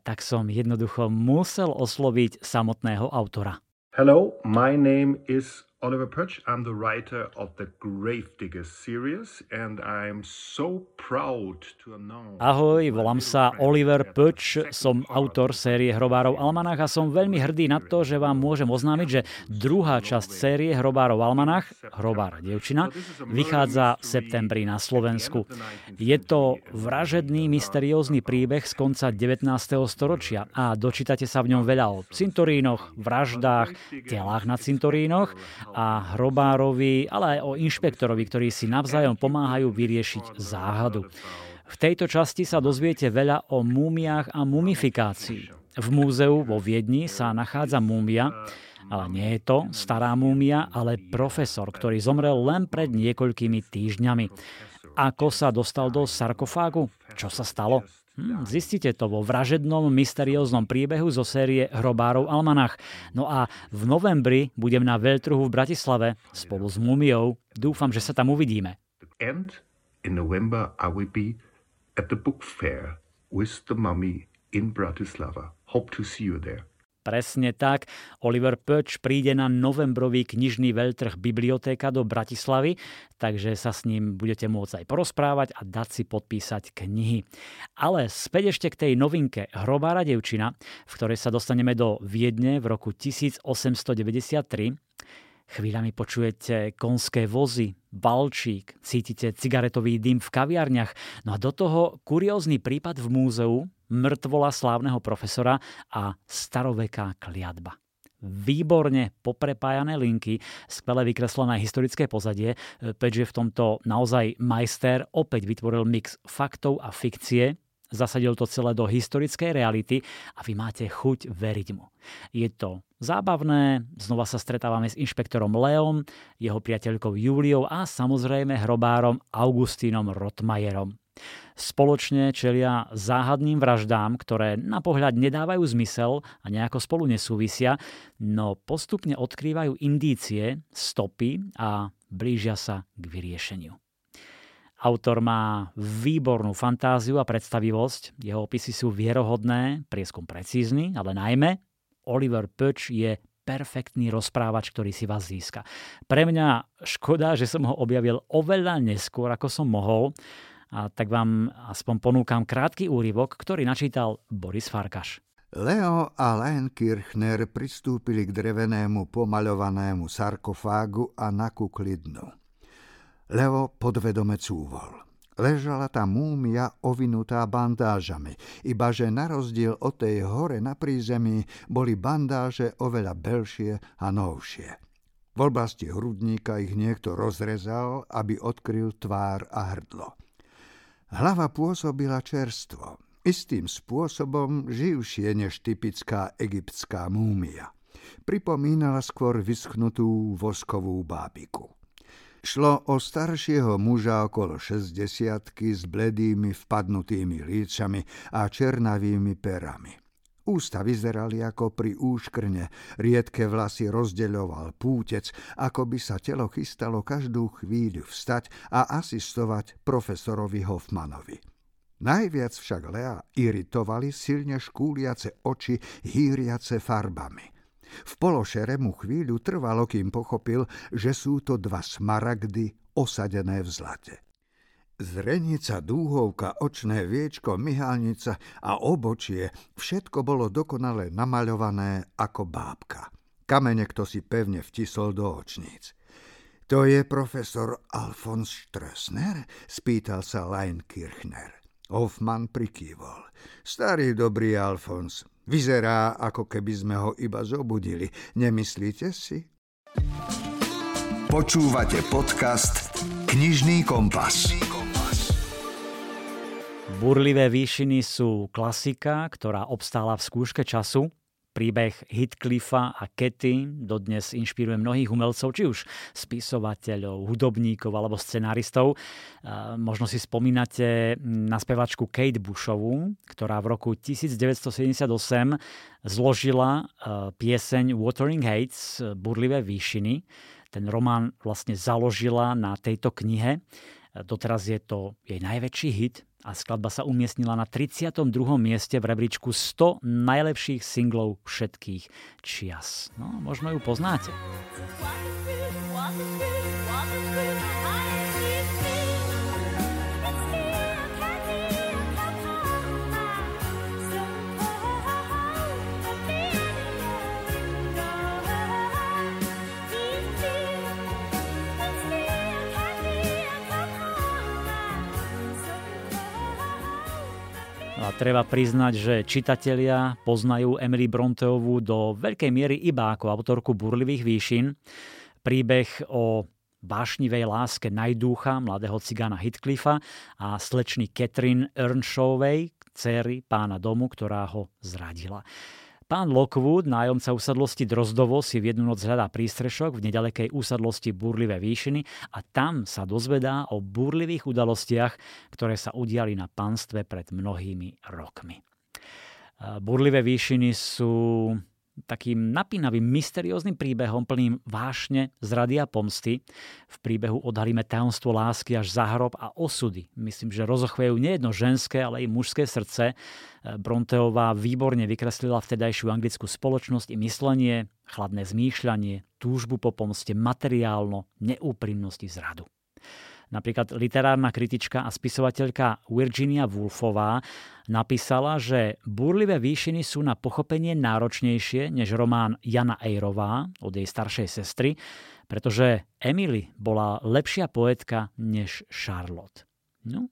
tak som jednoducho musel osloviť samotného autora. Hello, my name is Oliver Perch. I'm the writer of the Gravedigger series and I'm so proud to announce... Ahoj, volám sa Oliver Perch, som autor série Hrobárov Almanach a som veľmi hrdý na to, že vám môžem oznámiť, že druhá časť série Hrobárov Almanach, Hrobár dievčina, vychádza v septembri na Slovensku. Je to vražedný, mysteriózny príbeh z konca 19. storočia a dočítate sa v ňom veľa o cintorínoch, vraždách, telách na cintorínoch a hrobárovi, ale aj o inšpektorovi, ktorí si navzájom pomáhajú vyriešiť záhadu. V tejto časti sa dozviete veľa o múmiách a mumifikácii. V múzeu vo Viedni sa nachádza múmia, ale nie je to stará múmia, ale profesor, ktorý zomrel len pred niekoľkými týždňami. Ako sa dostal do sarkofágu? Čo sa stalo? Hm, zistite to vo vražednom mysterióznom príbehu zo série Hrobárov Almanach. No a v novembri budem na veľtrhu v Bratislave spolu s Mumiou. Dúfam, že sa tam uvidíme. And in November I will be at the book fair with the mummy in Bratislava. Hope to see you there. Presne tak. Oliver Pöč príde na novembrový knižný veľtrh Bibliotéka do Bratislavy, takže sa s ním budete môcť aj porozprávať a dať si podpísať knihy. Ale späť ešte k tej novinke Hrobára devčina, v ktorej sa dostaneme do Viedne v roku 1893. Chvíľami počujete konské vozy, balčík, cítite cigaretový dym v kaviarniach, no a do toho kuriózny prípad v múzeu, mŕtvola slávneho profesora a staroveká kliatba výborne poprepájané linky, skvelé vykreslené historické pozadie. Peč v tomto naozaj majster, opäť vytvoril mix faktov a fikcie, zasadil to celé do historickej reality a vy máte chuť veriť mu. Je to zábavné, znova sa stretávame s inšpektorom Leom, jeho priateľkou Júliou a samozrejme hrobárom Augustínom Rotmajerom. Spoločne čelia záhadným vraždám, ktoré na pohľad nedávajú zmysel a nejako spolu nesúvisia, no postupne odkrývajú indície, stopy a blížia sa k vyriešeniu. Autor má výbornú fantáziu a predstavivosť, jeho opisy sú vierohodné, prieskum precízny, ale najmä Oliver Pöč je perfektný rozprávač, ktorý si vás získa. Pre mňa škoda, že som ho objavil oveľa neskôr, ako som mohol, a tak vám aspoň ponúkam krátky úryvok, ktorý načítal Boris Farkaš. Leo a Len Kirchner pristúpili k drevenému pomaľovanému sarkofágu a nakúkli dnu. Leo podvedome cúvol. Ležala tam múmia ovinutá bandážami, iba že na rozdiel od tej hore na prízemí boli bandáže oveľa belšie a novšie. V oblasti hrudníka ich niekto rozrezal, aby odkryl tvár a hrdlo. Hlava pôsobila čerstvo, istým spôsobom živšie než typická egyptská múmia. Pripomínala skôr vyschnutú voskovú bábiku. Šlo o staršieho muža okolo 60 s bledými vpadnutými lícami a černavými perami. Ústa vyzerali ako pri úškrne, riedke vlasy rozdeľoval pútec, ako by sa telo chystalo každú chvíľu vstať a asistovať profesorovi Hoffmanovi. Najviac však Lea iritovali silne škúliace oči hýriace farbami. V pološere mu chvíľu trvalo, kým pochopil, že sú to dva smaragdy osadené v zlate. Zrenica, dúhovka, očné viečko, myhalnica a obočie, všetko bolo dokonale namaľované ako bábka. Kamene kto si pevne vtisol do očníc. To je profesor Alfons Strössner? spýtal sa Leinkirchner. Hoffman prikývol. Starý dobrý Alfons. Vyzerá, ako keby sme ho iba zobudili. Nemyslíte si? Počúvate podcast Knižný kompas. Burlivé výšiny sú klasika, ktorá obstála v skúške času. Príbeh Heathcliffa a Ketty dodnes inšpiruje mnohých umelcov, či už spisovateľov, hudobníkov alebo scenáristov. Možno si spomínate na spevačku Kate Bushovú, ktorá v roku 1978 zložila pieseň Watering Heights, Burlivé výšiny. Ten román vlastne založila na tejto knihe. Doteraz je to jej najväčší hit, a skladba sa umiestnila na 32. mieste v rebríčku 100 najlepších singlov všetkých čias. No, možno ju poznáte. A treba priznať, že čitatelia poznajú Emily Bronteovú do veľkej miery iba ako autorku burlivých výšin. Príbeh o vášnivej láske najdúcha mladého cigána Heathcliffa a slečny Catherine Earnshawovej, céry pána domu, ktorá ho zradila. Pán Lockwood, nájomca usadlosti Drozdovo, si v jednu noc hľadá prístrešok v nedalekej úsadlosti Búrlivé výšiny a tam sa dozvedá o búrlivých udalostiach, ktoré sa udiali na panstve pred mnohými rokmi. Búrlivé výšiny sú takým napínavým, mysterióznym príbehom plným vášne, zrady a pomsty. V príbehu odhalíme tajomstvo lásky až za hrob a osudy. Myslím, že rozochvejú nejedno ženské, ale i mužské srdce. Bronteová výborne vykreslila vtedajšiu anglickú spoločnosť i myslenie, chladné zmýšľanie, túžbu po pomste, materiálno, neúprimnosť i zradu. Napríklad literárna kritička a spisovateľka Virginia Woolfová napísala, že Búrlivé výšiny sú na pochopenie náročnejšie než román Jana Ejrová od jej staršej sestry, pretože Emily bola lepšia poetka než Charlotte. No,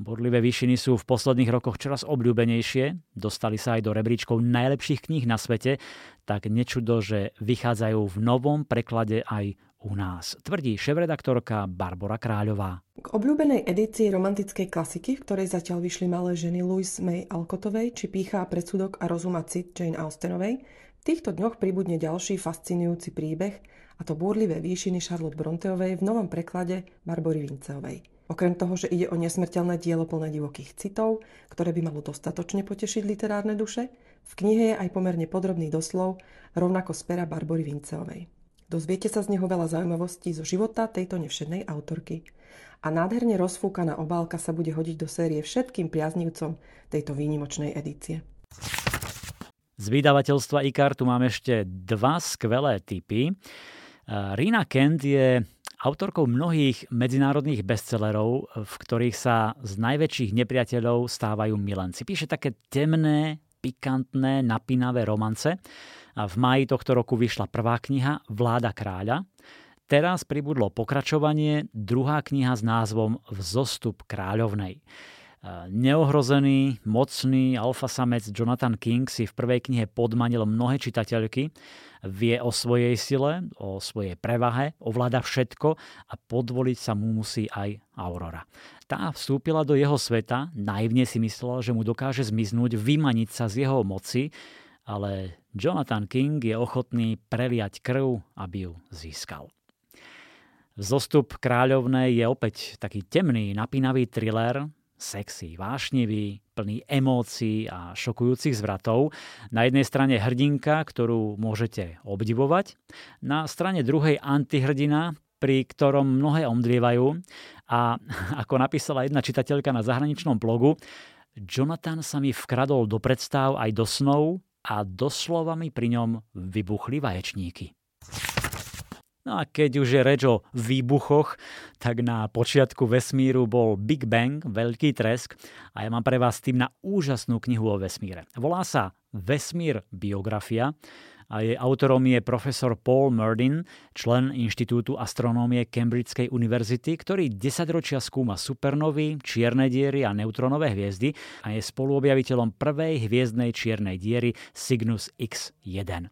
Burlivé výšiny sú v posledných rokoch čoraz obľúbenejšie, dostali sa aj do rebríčkov najlepších kníh na svete, tak nečudo, že vychádzajú v novom preklade aj u nás, tvrdí šéf-redaktorka Barbara Kráľová. K obľúbenej edícii romantickej klasiky, v ktorej zatiaľ vyšli malé ženy Louise May Alcottovej či Pícha predsudok a rozuma cit Jane Austenovej, v týchto dňoch pribudne ďalší fascinujúci príbeh, a to búrlivé výšiny Charlotte Bronteovej v novom preklade Barbory Vinceovej. Okrem toho, že ide o nesmrteľné dielo plné divokých citov, ktoré by malo dostatočne potešiť literárne duše, v knihe je aj pomerne podrobný doslov, rovnako z pera Barbory Vinceovej. Dozviete sa z neho veľa zaujímavostí zo života tejto nevšednej autorky. A nádherne rozfúkaná obálka sa bude hodiť do série všetkým priaznivcom tejto výnimočnej edície. Z vydavateľstva IKAR tu máme ešte dva skvelé typy. Rina Kent je autorkou mnohých medzinárodných bestsellerov, v ktorých sa z najväčších nepriateľov stávajú milenci. Píše také temné, pikantné, napínavé romance. V máji tohto roku vyšla prvá kniha Vláda kráľa. Teraz pribudlo pokračovanie, druhá kniha s názvom Vzostup kráľovnej. Neohrozený, mocný alfasamec Jonathan King si v prvej knihe podmanil mnohé čitateľky, vie o svojej sile, o svojej prevahe, ovláda všetko a podvoliť sa mu musí aj Aurora. Tá vstúpila do jeho sveta, naivne si myslela, že mu dokáže zmiznúť, vymaniť sa z jeho moci, ale Jonathan King je ochotný preliať krv, aby ju získal. Zostup kráľovnej je opäť taký temný, napínavý thriller sexy, vášnivý, plný emócií a šokujúcich zvratov. Na jednej strane hrdinka, ktorú môžete obdivovať, na strane druhej antihrdina, pri ktorom mnohé omdlievajú. A [laughs] ako napísala jedna čitateľka na zahraničnom blogu, Jonathan sa mi vkradol do predstav aj do snov a doslova mi pri ňom vybuchli vaječníky. No a keď už je reč o výbuchoch, tak na počiatku vesmíru bol Big Bang, veľký tresk a ja mám pre vás tým na úžasnú knihu o vesmíre. Volá sa Vesmír biografia a jej autorom je profesor Paul Murdin, člen Inštitútu astronómie Cambridgeskej univerzity, ktorý 10 ročia skúma supernovy, čierne diery a neutronové hviezdy a je spoluobjaviteľom prvej hviezdnej čiernej diery Cygnus X1.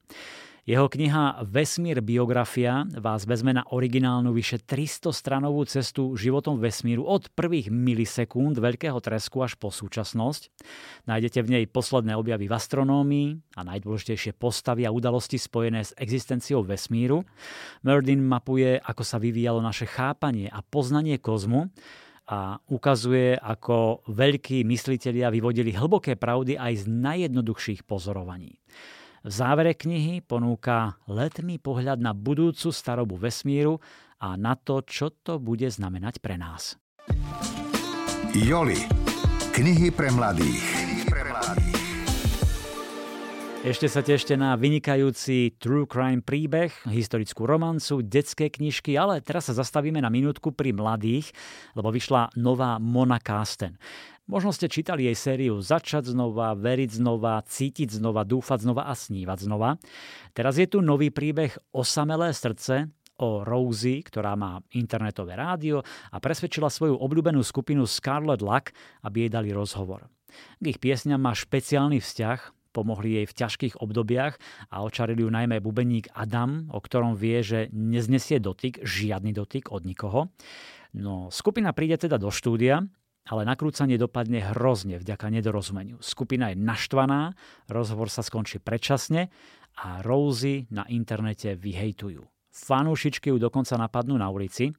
Jeho kniha Vesmír biografia vás vezme na originálnu vyše 300 stranovú cestu životom vesmíru od prvých milisekúnd veľkého tresku až po súčasnosť. Nájdete v nej posledné objavy v astronómii a najdôležitejšie postavy a udalosti spojené s existenciou vesmíru. Murdin mapuje, ako sa vyvíjalo naše chápanie a poznanie kozmu a ukazuje, ako veľkí myslitelia vyvodili hlboké pravdy aj z najjednoduchších pozorovaní. V závere knihy ponúka letný pohľad na budúcu starobu vesmíru a na to, čo to bude znamenať pre nás. Joli. Knihy pre mladých. Ešte sa tešte na vynikajúci true crime príbeh, historickú romancu, detské knižky, ale teraz sa zastavíme na minútku pri mladých, lebo vyšla nová Mona Kasten. Možno ste čítali jej sériu Začať znova, veriť znova, cítiť znova, dúfať znova a snívať znova. Teraz je tu nový príbeh Osamelé srdce o Rosie, ktorá má internetové rádio a presvedčila svoju obľúbenú skupinu Scarlet Luck, aby jej dali rozhovor. K ich piesňam má špeciálny vzťah, pomohli jej v ťažkých obdobiach a očarili ju najmä bubeník Adam, o ktorom vie, že neznesie dotyk, žiadny dotyk od nikoho. No, skupina príde teda do štúdia ale nakrúcanie dopadne hrozne vďaka nedorozumeniu. Skupina je naštvaná, rozhovor sa skončí predčasne a Rosie na internete vyhejtujú. Fanúšičky ju dokonca napadnú na ulici,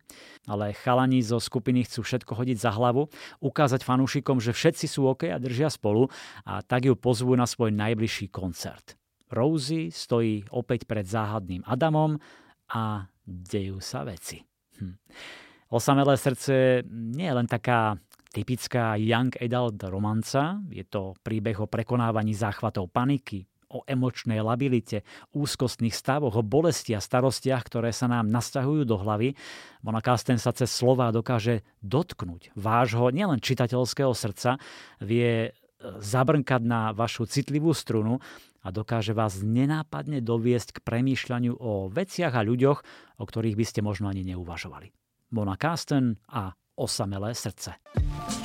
ale chalani zo skupiny chcú všetko hodiť za hlavu, ukázať fanúšikom, že všetci sú OK a držia spolu a tak ju pozvú na svoj najbližší koncert. Rosie stojí opäť pred záhadným Adamom a dejú sa veci. Hm. Osamelé srdce nie je len taká typická young adult romanca. Je to príbeh o prekonávaní záchvatov paniky, o emočnej labilite, úzkostných stavoch, o bolesti a starostiach, ktoré sa nám nastahujú do hlavy. Mona Kasten sa cez slova dokáže dotknúť vášho nielen čitateľského srdca, vie e, zabrnkať na vašu citlivú strunu a dokáže vás nenápadne doviesť k premýšľaniu o veciach a ľuďoch, o ktorých by ste možno ani neuvažovali. Mona Kasten a osamelé srdce.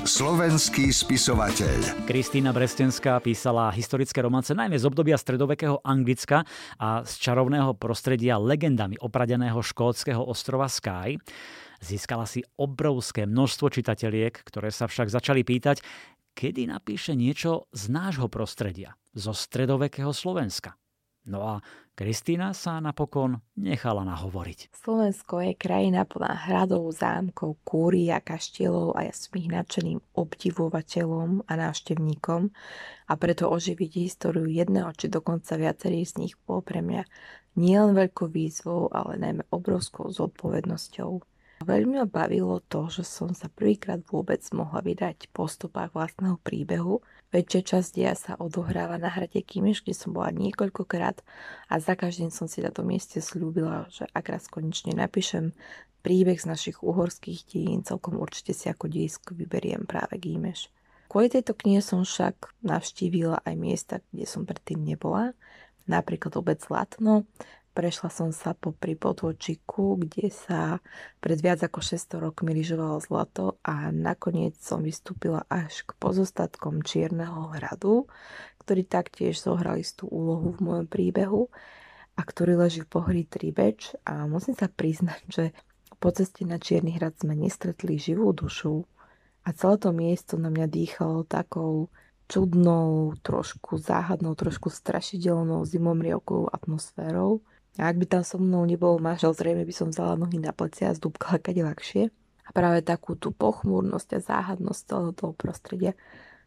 Slovenský spisovateľ. Kristýna Brestenská písala historické romance najmä z obdobia stredovekého Anglicka a z čarovného prostredia legendami opradeného škótskeho ostrova Skye. Získala si obrovské množstvo čitateliek, ktoré sa však začali pýtať, kedy napíše niečo z nášho prostredia, zo stredovekého Slovenska. No a Kristýna sa napokon nechala nahovoriť. Slovensko je krajina plná hradov, zámkov, kúry a kaštielov a ja som ich nadšeným obdivovateľom a návštevníkom a preto oživiť históriu jedného či dokonca viacerých z nich bol pre mňa nielen veľkou výzvou, ale najmä obrovskou zodpovednosťou. Veľmi ma bavilo to, že som sa prvýkrát vôbec mohla vydať po stopách vlastného príbehu. Väčšia časť dia sa odohráva na hrade Kimeš, kde som bola niekoľkokrát a za každým som si na tom mieste slúbila, že ak raz konečne napíšem príbeh z našich uhorských dejín, celkom určite si ako dejsko vyberiem práve Gímeš. Kvôli tejto knihe som však navštívila aj miesta, kde som predtým nebola, napríklad obec Zlatno, Prešla som sa po potôčiku, kde sa pred viac ako 600 rokmi lyžovalo zlato a nakoniec som vystúpila až k pozostatkom Čierneho hradu, ktorý taktiež zohral istú úlohu v mojom príbehu a ktorý leží v pohrí Tribeč. A musím sa priznať, že po ceste na Čierny hrad sme nestretli živú dušu a celé to miesto na mňa dýchalo takou čudnou, trošku záhadnou, trošku strašidelnou zimomrievkou atmosférou a ak by tam so mnou nebol manžel, zrejme by som vzala nohy na plecia a zdúbkala kade ľahšie. A práve takú tú pochmúrnosť a záhadnosť celého toho prostredia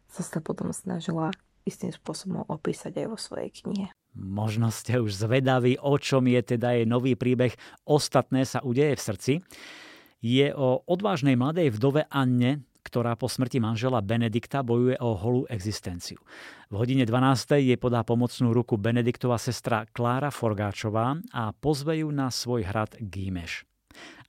som sa potom snažila istým spôsobom opísať aj vo svojej knihe. Možno ste už zvedaví, o čom je teda jej nový príbeh Ostatné sa udeje v srdci. Je o odvážnej mladej vdove Anne, ktorá po smrti manžela Benedikta bojuje o holú existenciu. V hodine 12. je podá pomocnú ruku Benediktova sestra Klára Forgáčová a pozve ju na svoj hrad Gímeš.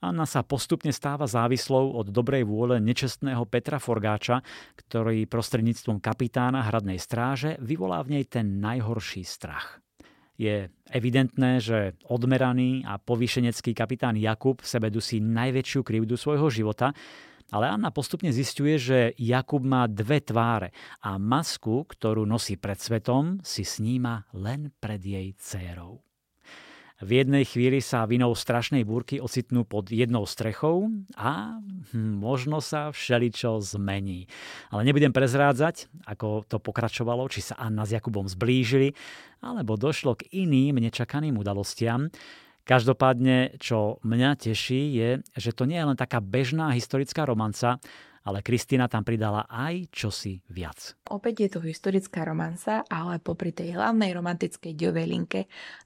Anna sa postupne stáva závislou od dobrej vôle nečestného Petra Forgáča, ktorý prostredníctvom kapitána hradnej stráže vyvolá v nej ten najhorší strach. Je evidentné, že odmeraný a povýšenecký kapitán Jakub v sebe dusí najväčšiu krivdu svojho života, ale Anna postupne zistuje, že Jakub má dve tváre a masku, ktorú nosí pred svetom, si sníma len pred jej dcérou. V jednej chvíli sa vinou strašnej búrky ocitnú pod jednou strechou a hm, možno sa všeličo zmení. Ale nebudem prezrádzať, ako to pokračovalo, či sa Anna s Jakubom zblížili, alebo došlo k iným nečakaným udalostiam. Každopádne, čo mňa teší, je, že to nie je len taká bežná historická romanca, ale Kristina tam pridala aj čosi viac. Opäť je to historická romansa, ale popri tej hlavnej romantickej diovej linke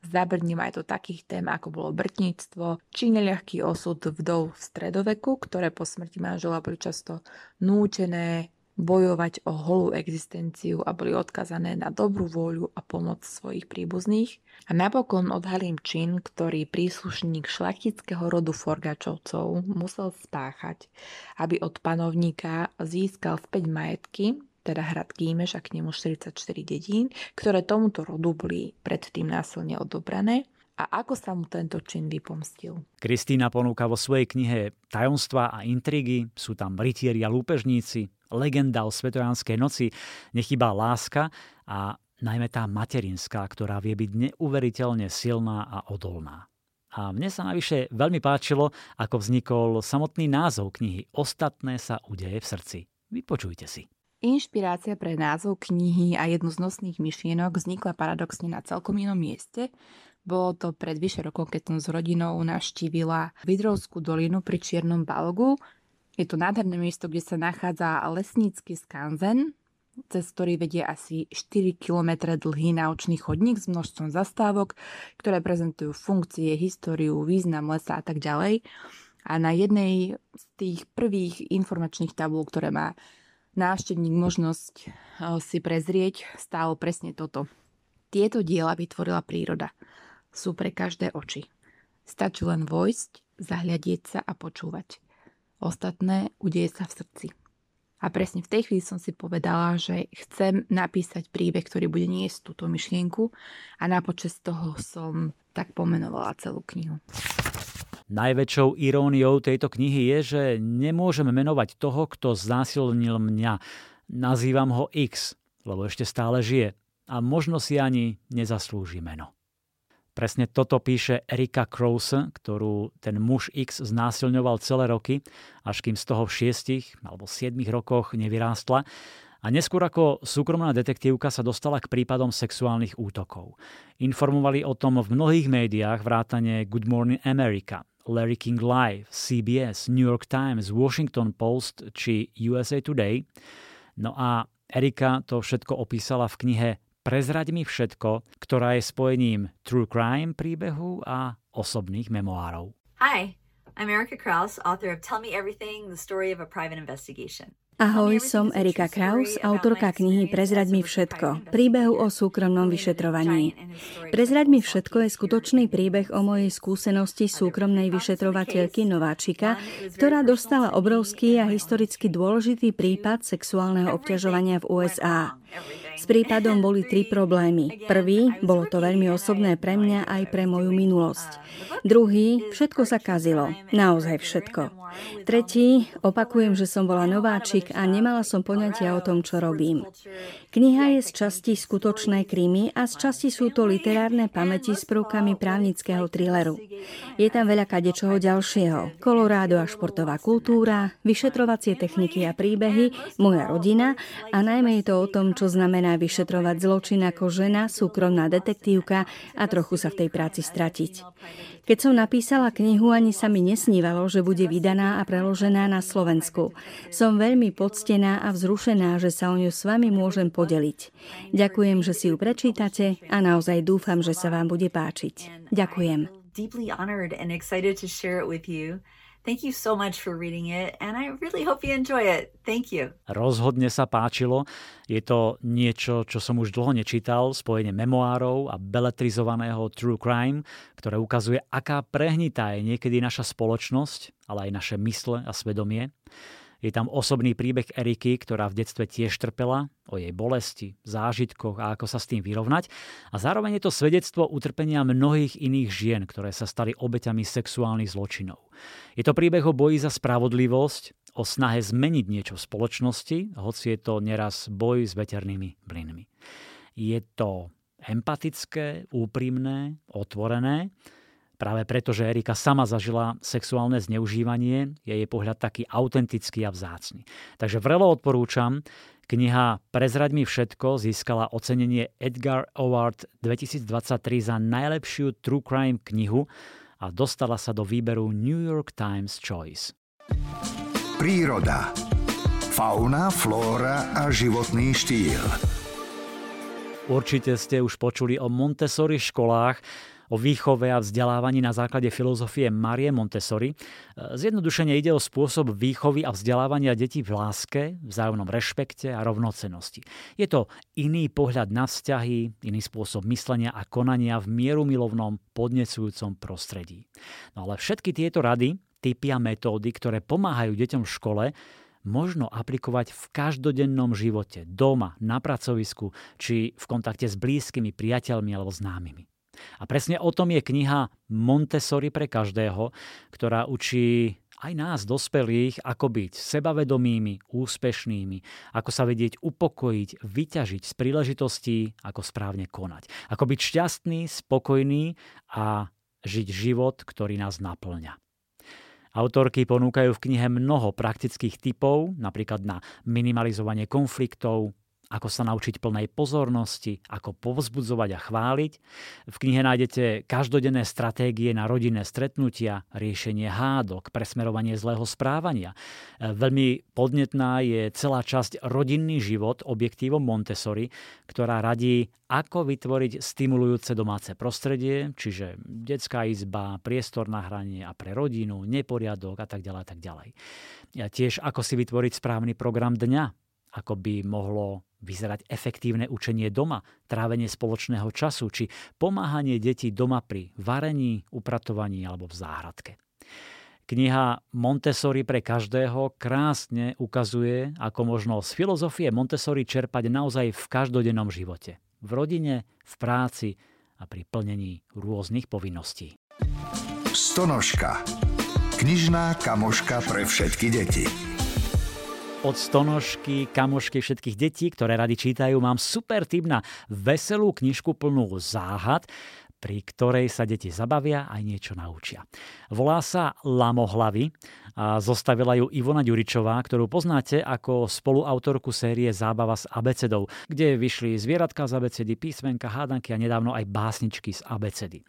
zabrním aj do takých tém, ako bolo brtníctvo, či neľahký osud vdov v stredoveku, ktoré po smrti manžela boli často nútené bojovať o holú existenciu a boli odkazané na dobrú vôľu a pomoc svojich príbuzných. A napokon odhalím čin, ktorý príslušník šlachtického rodu Forgačovcov musel spáchať, aby od panovníka získal späť majetky, teda hrad Gímeš a k nemu 44 dedín, ktoré tomuto rodu boli predtým násilne odobrané a ako sa mu tento čin vypomstil. Kristýna ponúka vo svojej knihe Tajomstva a intrigy, sú tam rytieri a lúpežníci, legenda o svetojánskej noci, nechybá láska a najmä tá materinská, ktorá vie byť neuveriteľne silná a odolná. A mne sa navyše veľmi páčilo, ako vznikol samotný názov knihy Ostatné sa udeje v srdci. Vypočujte si. Inšpirácia pre názov knihy a jednu z nosných myšlienok vznikla paradoxne na celkom inom mieste. Bolo to pred vyše rokom, keď som s rodinou navštívila Vidrovskú dolinu pri Čiernom Balgu, je to nádherné miesto, kde sa nachádza lesnícky skanzen, cez ktorý vedie asi 4 km dlhý naučný chodník s množstvom zastávok, ktoré prezentujú funkcie, históriu, význam lesa a tak ďalej. A na jednej z tých prvých informačných tabúl, ktoré má návštevník možnosť eh, si prezrieť, stálo presne toto. Tieto diela vytvorila príroda. Sú pre každé oči. Stačí len vojsť, zahľadieť sa a počúvať. Ostatné udeje sa v srdci. A presne v tej chvíli som si povedala, že chcem napísať príbeh, ktorý bude niesť túto myšlienku a na počas toho som tak pomenovala celú knihu. Najväčšou iróniou tejto knihy je, že nemôžeme menovať toho, kto znásilnil mňa. Nazývam ho X, lebo ešte stále žije a možno si ani nezaslúži meno. Presne toto píše Erika Krause, ktorú ten muž X znásilňoval celé roky, až kým z toho v šiestich alebo siedmich rokoch nevyrástla. A neskôr ako súkromná detektívka sa dostala k prípadom sexuálnych útokov. Informovali o tom v mnohých médiách vrátane Good Morning America, Larry King Live, CBS, New York Times, Washington Post či USA Today. No a Erika to všetko opísala v knihe Prezraď mi všetko, ktorá je spojením true crime príbehu a osobných memoárov. Hi, I'm Erica Kraus, author of Tell Me Everything, the story of a private investigation. Ahoj, som Erika Kraus, autorka knihy Prezraď mi všetko, príbehu o súkromnom vyšetrovaní. Prezraď mi všetko je skutočný príbeh o mojej skúsenosti súkromnej vyšetrovateľky Nováčika, ktorá dostala obrovský a historicky dôležitý prípad sexuálneho obťažovania v USA. S prípadom boli tri problémy. Prvý, bolo to veľmi osobné pre mňa aj pre moju minulosť. Druhý, všetko sa kazilo. Naozaj všetko. Tretí, opakujem, že som bola nováčik a nemala som poňatia o tom, čo robím. Kniha je z časti skutočné krímy a z časti sú to literárne pamäti s prvkami právnického thrilleru. Je tam veľa kadečoho ďalšieho. Kolorádo a športová kultúra, vyšetrovacie techniky a príbehy, moja rodina a najmä je to o tom, čo znamená pripravená vyšetrovať zločin ako žena, súkromná detektívka a trochu sa v tej práci stratiť. Keď som napísala knihu, ani sa mi nesnívalo, že bude vydaná a preložená na Slovensku. Som veľmi poctená a vzrušená, že sa o ňu s vami môžem podeliť. Ďakujem, že si ju prečítate a naozaj dúfam, že sa vám bude páčiť. Ďakujem. Thank you so much for reading it and I really hope you enjoy it. Thank you. Rozhodne sa páčilo. Je to niečo, čo som už dlho nečítal, spojenie memoárov a beletrizovaného true crime, ktoré ukazuje, aká prehnitá je niekedy naša spoločnosť, ale aj naše mysle a svedomie. Je tam osobný príbeh Eriky, ktorá v detstve tiež trpela, o jej bolesti, zážitkoch a ako sa s tým vyrovnať. A zároveň je to svedectvo utrpenia mnohých iných žien, ktoré sa stali obeťami sexuálnych zločinov. Je to príbeh o boji za spravodlivosť, o snahe zmeniť niečo v spoločnosti, hoci je to neraz boj s veternými blynmi. Je to empatické, úprimné, otvorené Práve preto, že Erika sama zažila sexuálne zneužívanie, je jej pohľad taký autentický a vzácny. Takže vrelo odporúčam. Kniha Prezraď mi všetko získala ocenenie Edgar Award 2023 za najlepšiu true crime knihu a dostala sa do výberu New York Times Choice. Príroda. Fauna, flóra a životný štýl. Určite ste už počuli o Montessori školách, o výchove a vzdelávaní na základe filozofie Marie Montessori. Zjednodušene ide o spôsob výchovy a vzdelávania detí v láske, vzájomnom rešpekte a rovnocenosti. Je to iný pohľad na vzťahy, iný spôsob myslenia a konania v mierumilovnom, podnecujúcom prostredí. No ale všetky tieto rady, typy a metódy, ktoré pomáhajú deťom v škole, možno aplikovať v každodennom živote, doma, na pracovisku či v kontakte s blízkymi, priateľmi alebo známymi. A presne o tom je kniha Montessori pre každého, ktorá učí aj nás, dospelých, ako byť sebavedomými, úspešnými, ako sa vedieť upokojiť, vyťažiť z príležitostí, ako správne konať. Ako byť šťastný, spokojný a žiť život, ktorý nás naplňa. Autorky ponúkajú v knihe mnoho praktických typov, napríklad na minimalizovanie konfliktov, ako sa naučiť plnej pozornosti, ako povzbudzovať a chváliť. V knihe nájdete každodenné stratégie na rodinné stretnutia, riešenie hádok, presmerovanie zlého správania. Veľmi podnetná je celá časť Rodinný život objektívom Montessori, ktorá radí, ako vytvoriť stimulujúce domáce prostredie, čiže detská izba, priestor na hranie a pre rodinu, neporiadok a tak ďalej a tak ďalej. A tiež ako si vytvoriť správny program dňa, ako by mohlo vyzerať efektívne učenie doma, trávenie spoločného času či pomáhanie detí doma pri varení, upratovaní alebo v záhradke. Kniha Montessori pre každého krásne ukazuje, ako možno z filozofie Montessori čerpať naozaj v každodennom živote. V rodine, v práci a pri plnení rôznych povinností. Stonožka. Knižná kamoška pre všetky deti. Od stonožky, kamošky všetkých detí, ktoré rady čítajú, mám super tip na veselú knižku plnú záhad, pri ktorej sa deti zabavia aj niečo naučia. Volá sa Lamohlavy a zostavila ju Ivona Ďuričová, ktorú poznáte ako spoluautorku série Zábava s abecedou, kde vyšli zvieratka z abecedy, písmenka, hádanky a nedávno aj básničky z abecedy.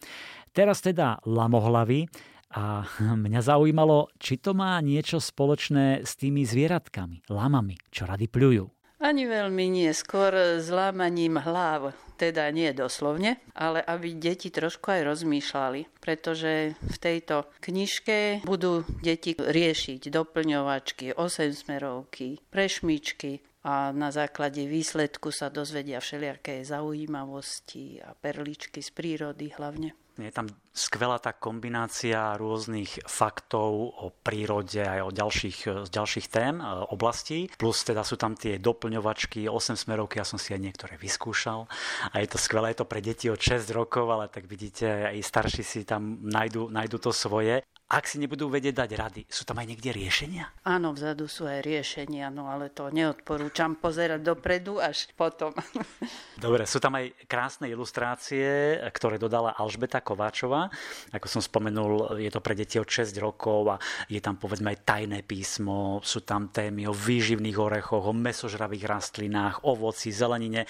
Teraz teda Lamohlavy a [laughs] mňa zaujímalo, či to má niečo spoločné s tými zvieratkami, lamami, čo rady pľujú. Ani veľmi nie, skôr s lámaním hlav, teda nie doslovne, ale aby deti trošku aj rozmýšľali, pretože v tejto knižke budú deti riešiť doplňovačky, osemsmerovky, prešmičky, a na základe výsledku sa dozvedia všelijaké zaujímavosti a perličky z prírody hlavne. Je tam skvelá tá kombinácia rôznych faktov o prírode aj o ďalších, z ďalších tém, e, oblastí. Plus teda sú tam tie doplňovačky, 8 smerovky, ja som si aj niektoré vyskúšal. A je to skvelé, je to pre deti od 6 rokov, ale tak vidíte, aj starší si tam nájdu, nájdu to svoje. ak si nebudú vedieť dať rady, sú tam aj niekde riešenia? Áno, vzadu sú aj riešenia, no ale to neodporúčam pozerať dopredu až potom. [laughs] Dobre, sú tam aj krásne ilustrácie, ktoré dodala Alžbeta Kováčová. Ako som spomenul, je to pre deti od 6 rokov a je tam povedzme aj tajné písmo, sú tam témy o výživných orechoch, o mesožravých rastlinách, ovoci, zelenine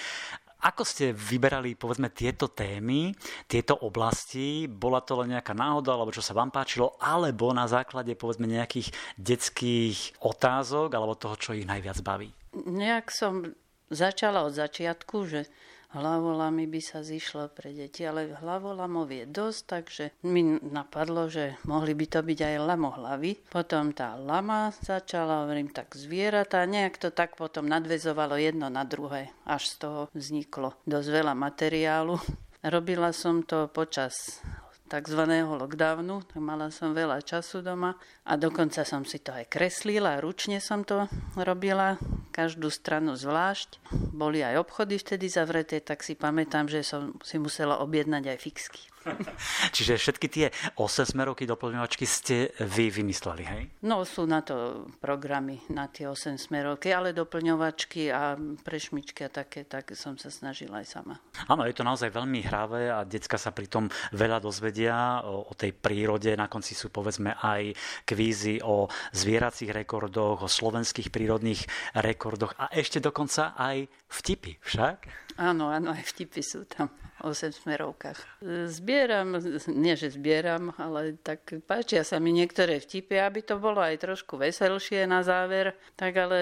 ako ste vyberali, povedzme, tieto témy, tieto oblasti? Bola to len nejaká náhoda, alebo čo sa vám páčilo, alebo na základe, povedzme, nejakých detských otázok, alebo toho, čo ich najviac baví? Nejak som začala od začiatku, že Hlavolamy by sa zišlo pre deti, ale hlavolamov je dosť, takže mi napadlo, že mohli by to byť aj lamohlavy. Potom tá lama začala, hovorím tak zvieratá, nejak to tak potom nadvezovalo jedno na druhé, až z toho vzniklo dosť veľa materiálu. [laughs] Robila som to počas tzv. lockdownu, tak mala som veľa času doma a dokonca som si to aj kreslila, ručne som to robila, každú stranu zvlášť. Boli aj obchody vtedy zavreté, tak si pamätám, že som si musela objednať aj fixky. [laughs] Čiže všetky tie 8 smerovky doplňovačky ste vy vymysleli, hej? No sú na to programy, na tie 8 smerovky, ale doplňovačky a prešmičky a také, tak som sa snažila aj sama. Áno, je to naozaj veľmi hravé a decka sa pritom veľa dozvedia o, o tej prírode. Na konci sú povedzme aj kvízy o zvieracích rekordoch, o slovenských prírodných rekordoch a ešte dokonca aj vtipy však? Áno, áno, aj vtipy sú tam 8 smerovkách. Zbieram, nie že zbieram, ale tak páčia sa mi niektoré vtipy, aby to bolo aj trošku veselšie na záver, tak ale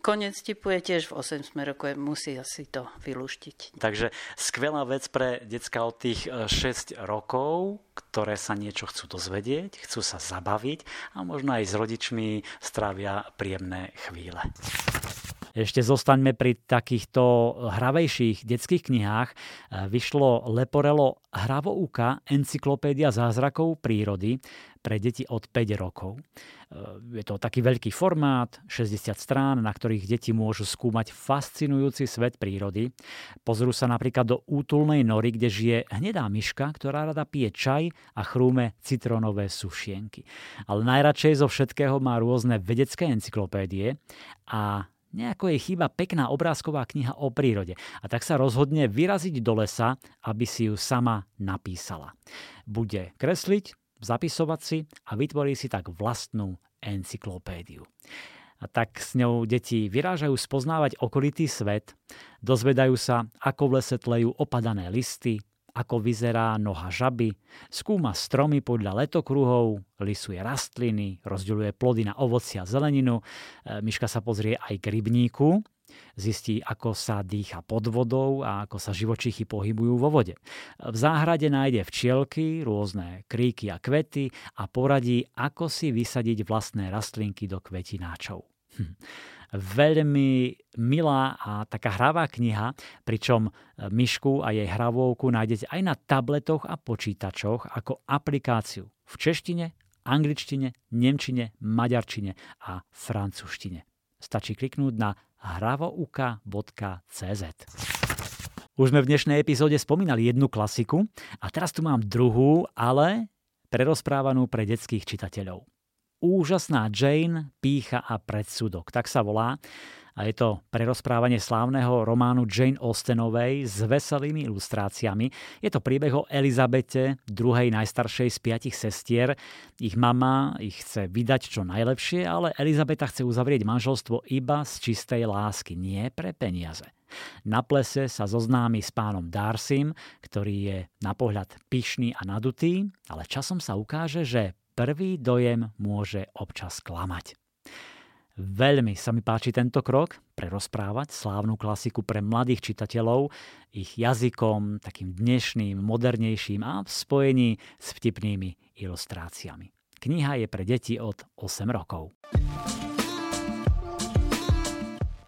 koniec vtipu je tiež v 8 smerovke, musí asi to vylúštiť. Takže skvelá vec pre decka od tých 6 e, rokov, ktoré sa niečo chcú dozvedieť, chcú sa zabaviť a možno aj s rodičmi strávia príjemné chvíle. Ešte zostaňme pri takýchto hravejších detských knihách. Vyšlo Leporelo Hravouka, encyklopédia zázrakov prírody pre deti od 5 rokov. Je to taký veľký formát, 60 strán, na ktorých deti môžu skúmať fascinujúci svet prírody. Pozrú sa napríklad do útulnej nory, kde žije hnedá myška, ktorá rada pije čaj a chrúme citrónové sušienky. Ale najradšej zo všetkého má rôzne vedecké encyklopédie a Nejako jej chýba pekná obrázková kniha o prírode a tak sa rozhodne vyraziť do lesa, aby si ju sama napísala. Bude kresliť, zapisovať si a vytvorí si tak vlastnú encyklopédiu. A tak s ňou deti vyrážajú spoznávať okolitý svet, dozvedajú sa, ako v lese tlejú opadané listy, ako vyzerá noha žaby, skúma stromy podľa letokruhov, lisuje rastliny, rozdeľuje plody na ovoci a zeleninu, e, myška sa pozrie aj k rybníku, zistí, ako sa dýcha pod vodou a ako sa živočichy pohybujú vo vode. V záhrade nájde včielky, rôzne kríky a kvety a poradí, ako si vysadiť vlastné rastlinky do kvetináčov. Hm veľmi milá a taká hravá kniha, pričom e, myšku a jej hravovku nájdete aj na tabletoch a počítačoch ako aplikáciu v češtine, angličtine, nemčine, maďarčine a francúzštine. Stačí kliknúť na hravouka.cz. Už sme v dnešnej epizóde spomínali jednu klasiku a teraz tu mám druhú, ale prerozprávanú pre detských čitateľov. Úžasná Jane, pícha a predsudok. Tak sa volá. A je to prerozprávanie slávneho románu Jane Austenovej s veselými ilustráciami. Je to príbeh o Elizabete, druhej najstaršej z piatich sestier. Ich mama ich chce vydať čo najlepšie, ale Elizabeta chce uzavrieť manželstvo iba z čistej lásky, nie pre peniaze. Na plese sa zoznámi s pánom Darcym, ktorý je na pohľad pyšný a nadutý, ale časom sa ukáže, že prvý dojem môže občas klamať. Veľmi sa mi páči tento krok, prerozprávať slávnu klasiku pre mladých čitateľov ich jazykom, takým dnešným, modernejším a v spojení s vtipnými ilustráciami. Kniha je pre deti od 8 rokov.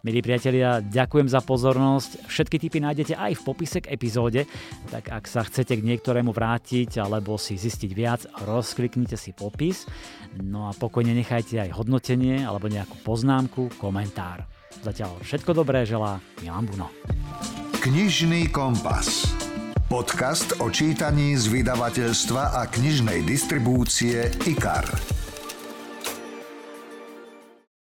Milí priatelia, ďakujem za pozornosť. Všetky tipy nájdete aj v popise k epizóde, tak ak sa chcete k niektorému vrátiť alebo si zistiť viac, rozkliknite si popis. No a pokojne nechajte aj hodnotenie alebo nejakú poznámku, komentár. Zatiaľ všetko dobré želá Milan Buno. Knižný kompas. Podcast o čítaní z vydavateľstva a knižnej distribúcie IKAR.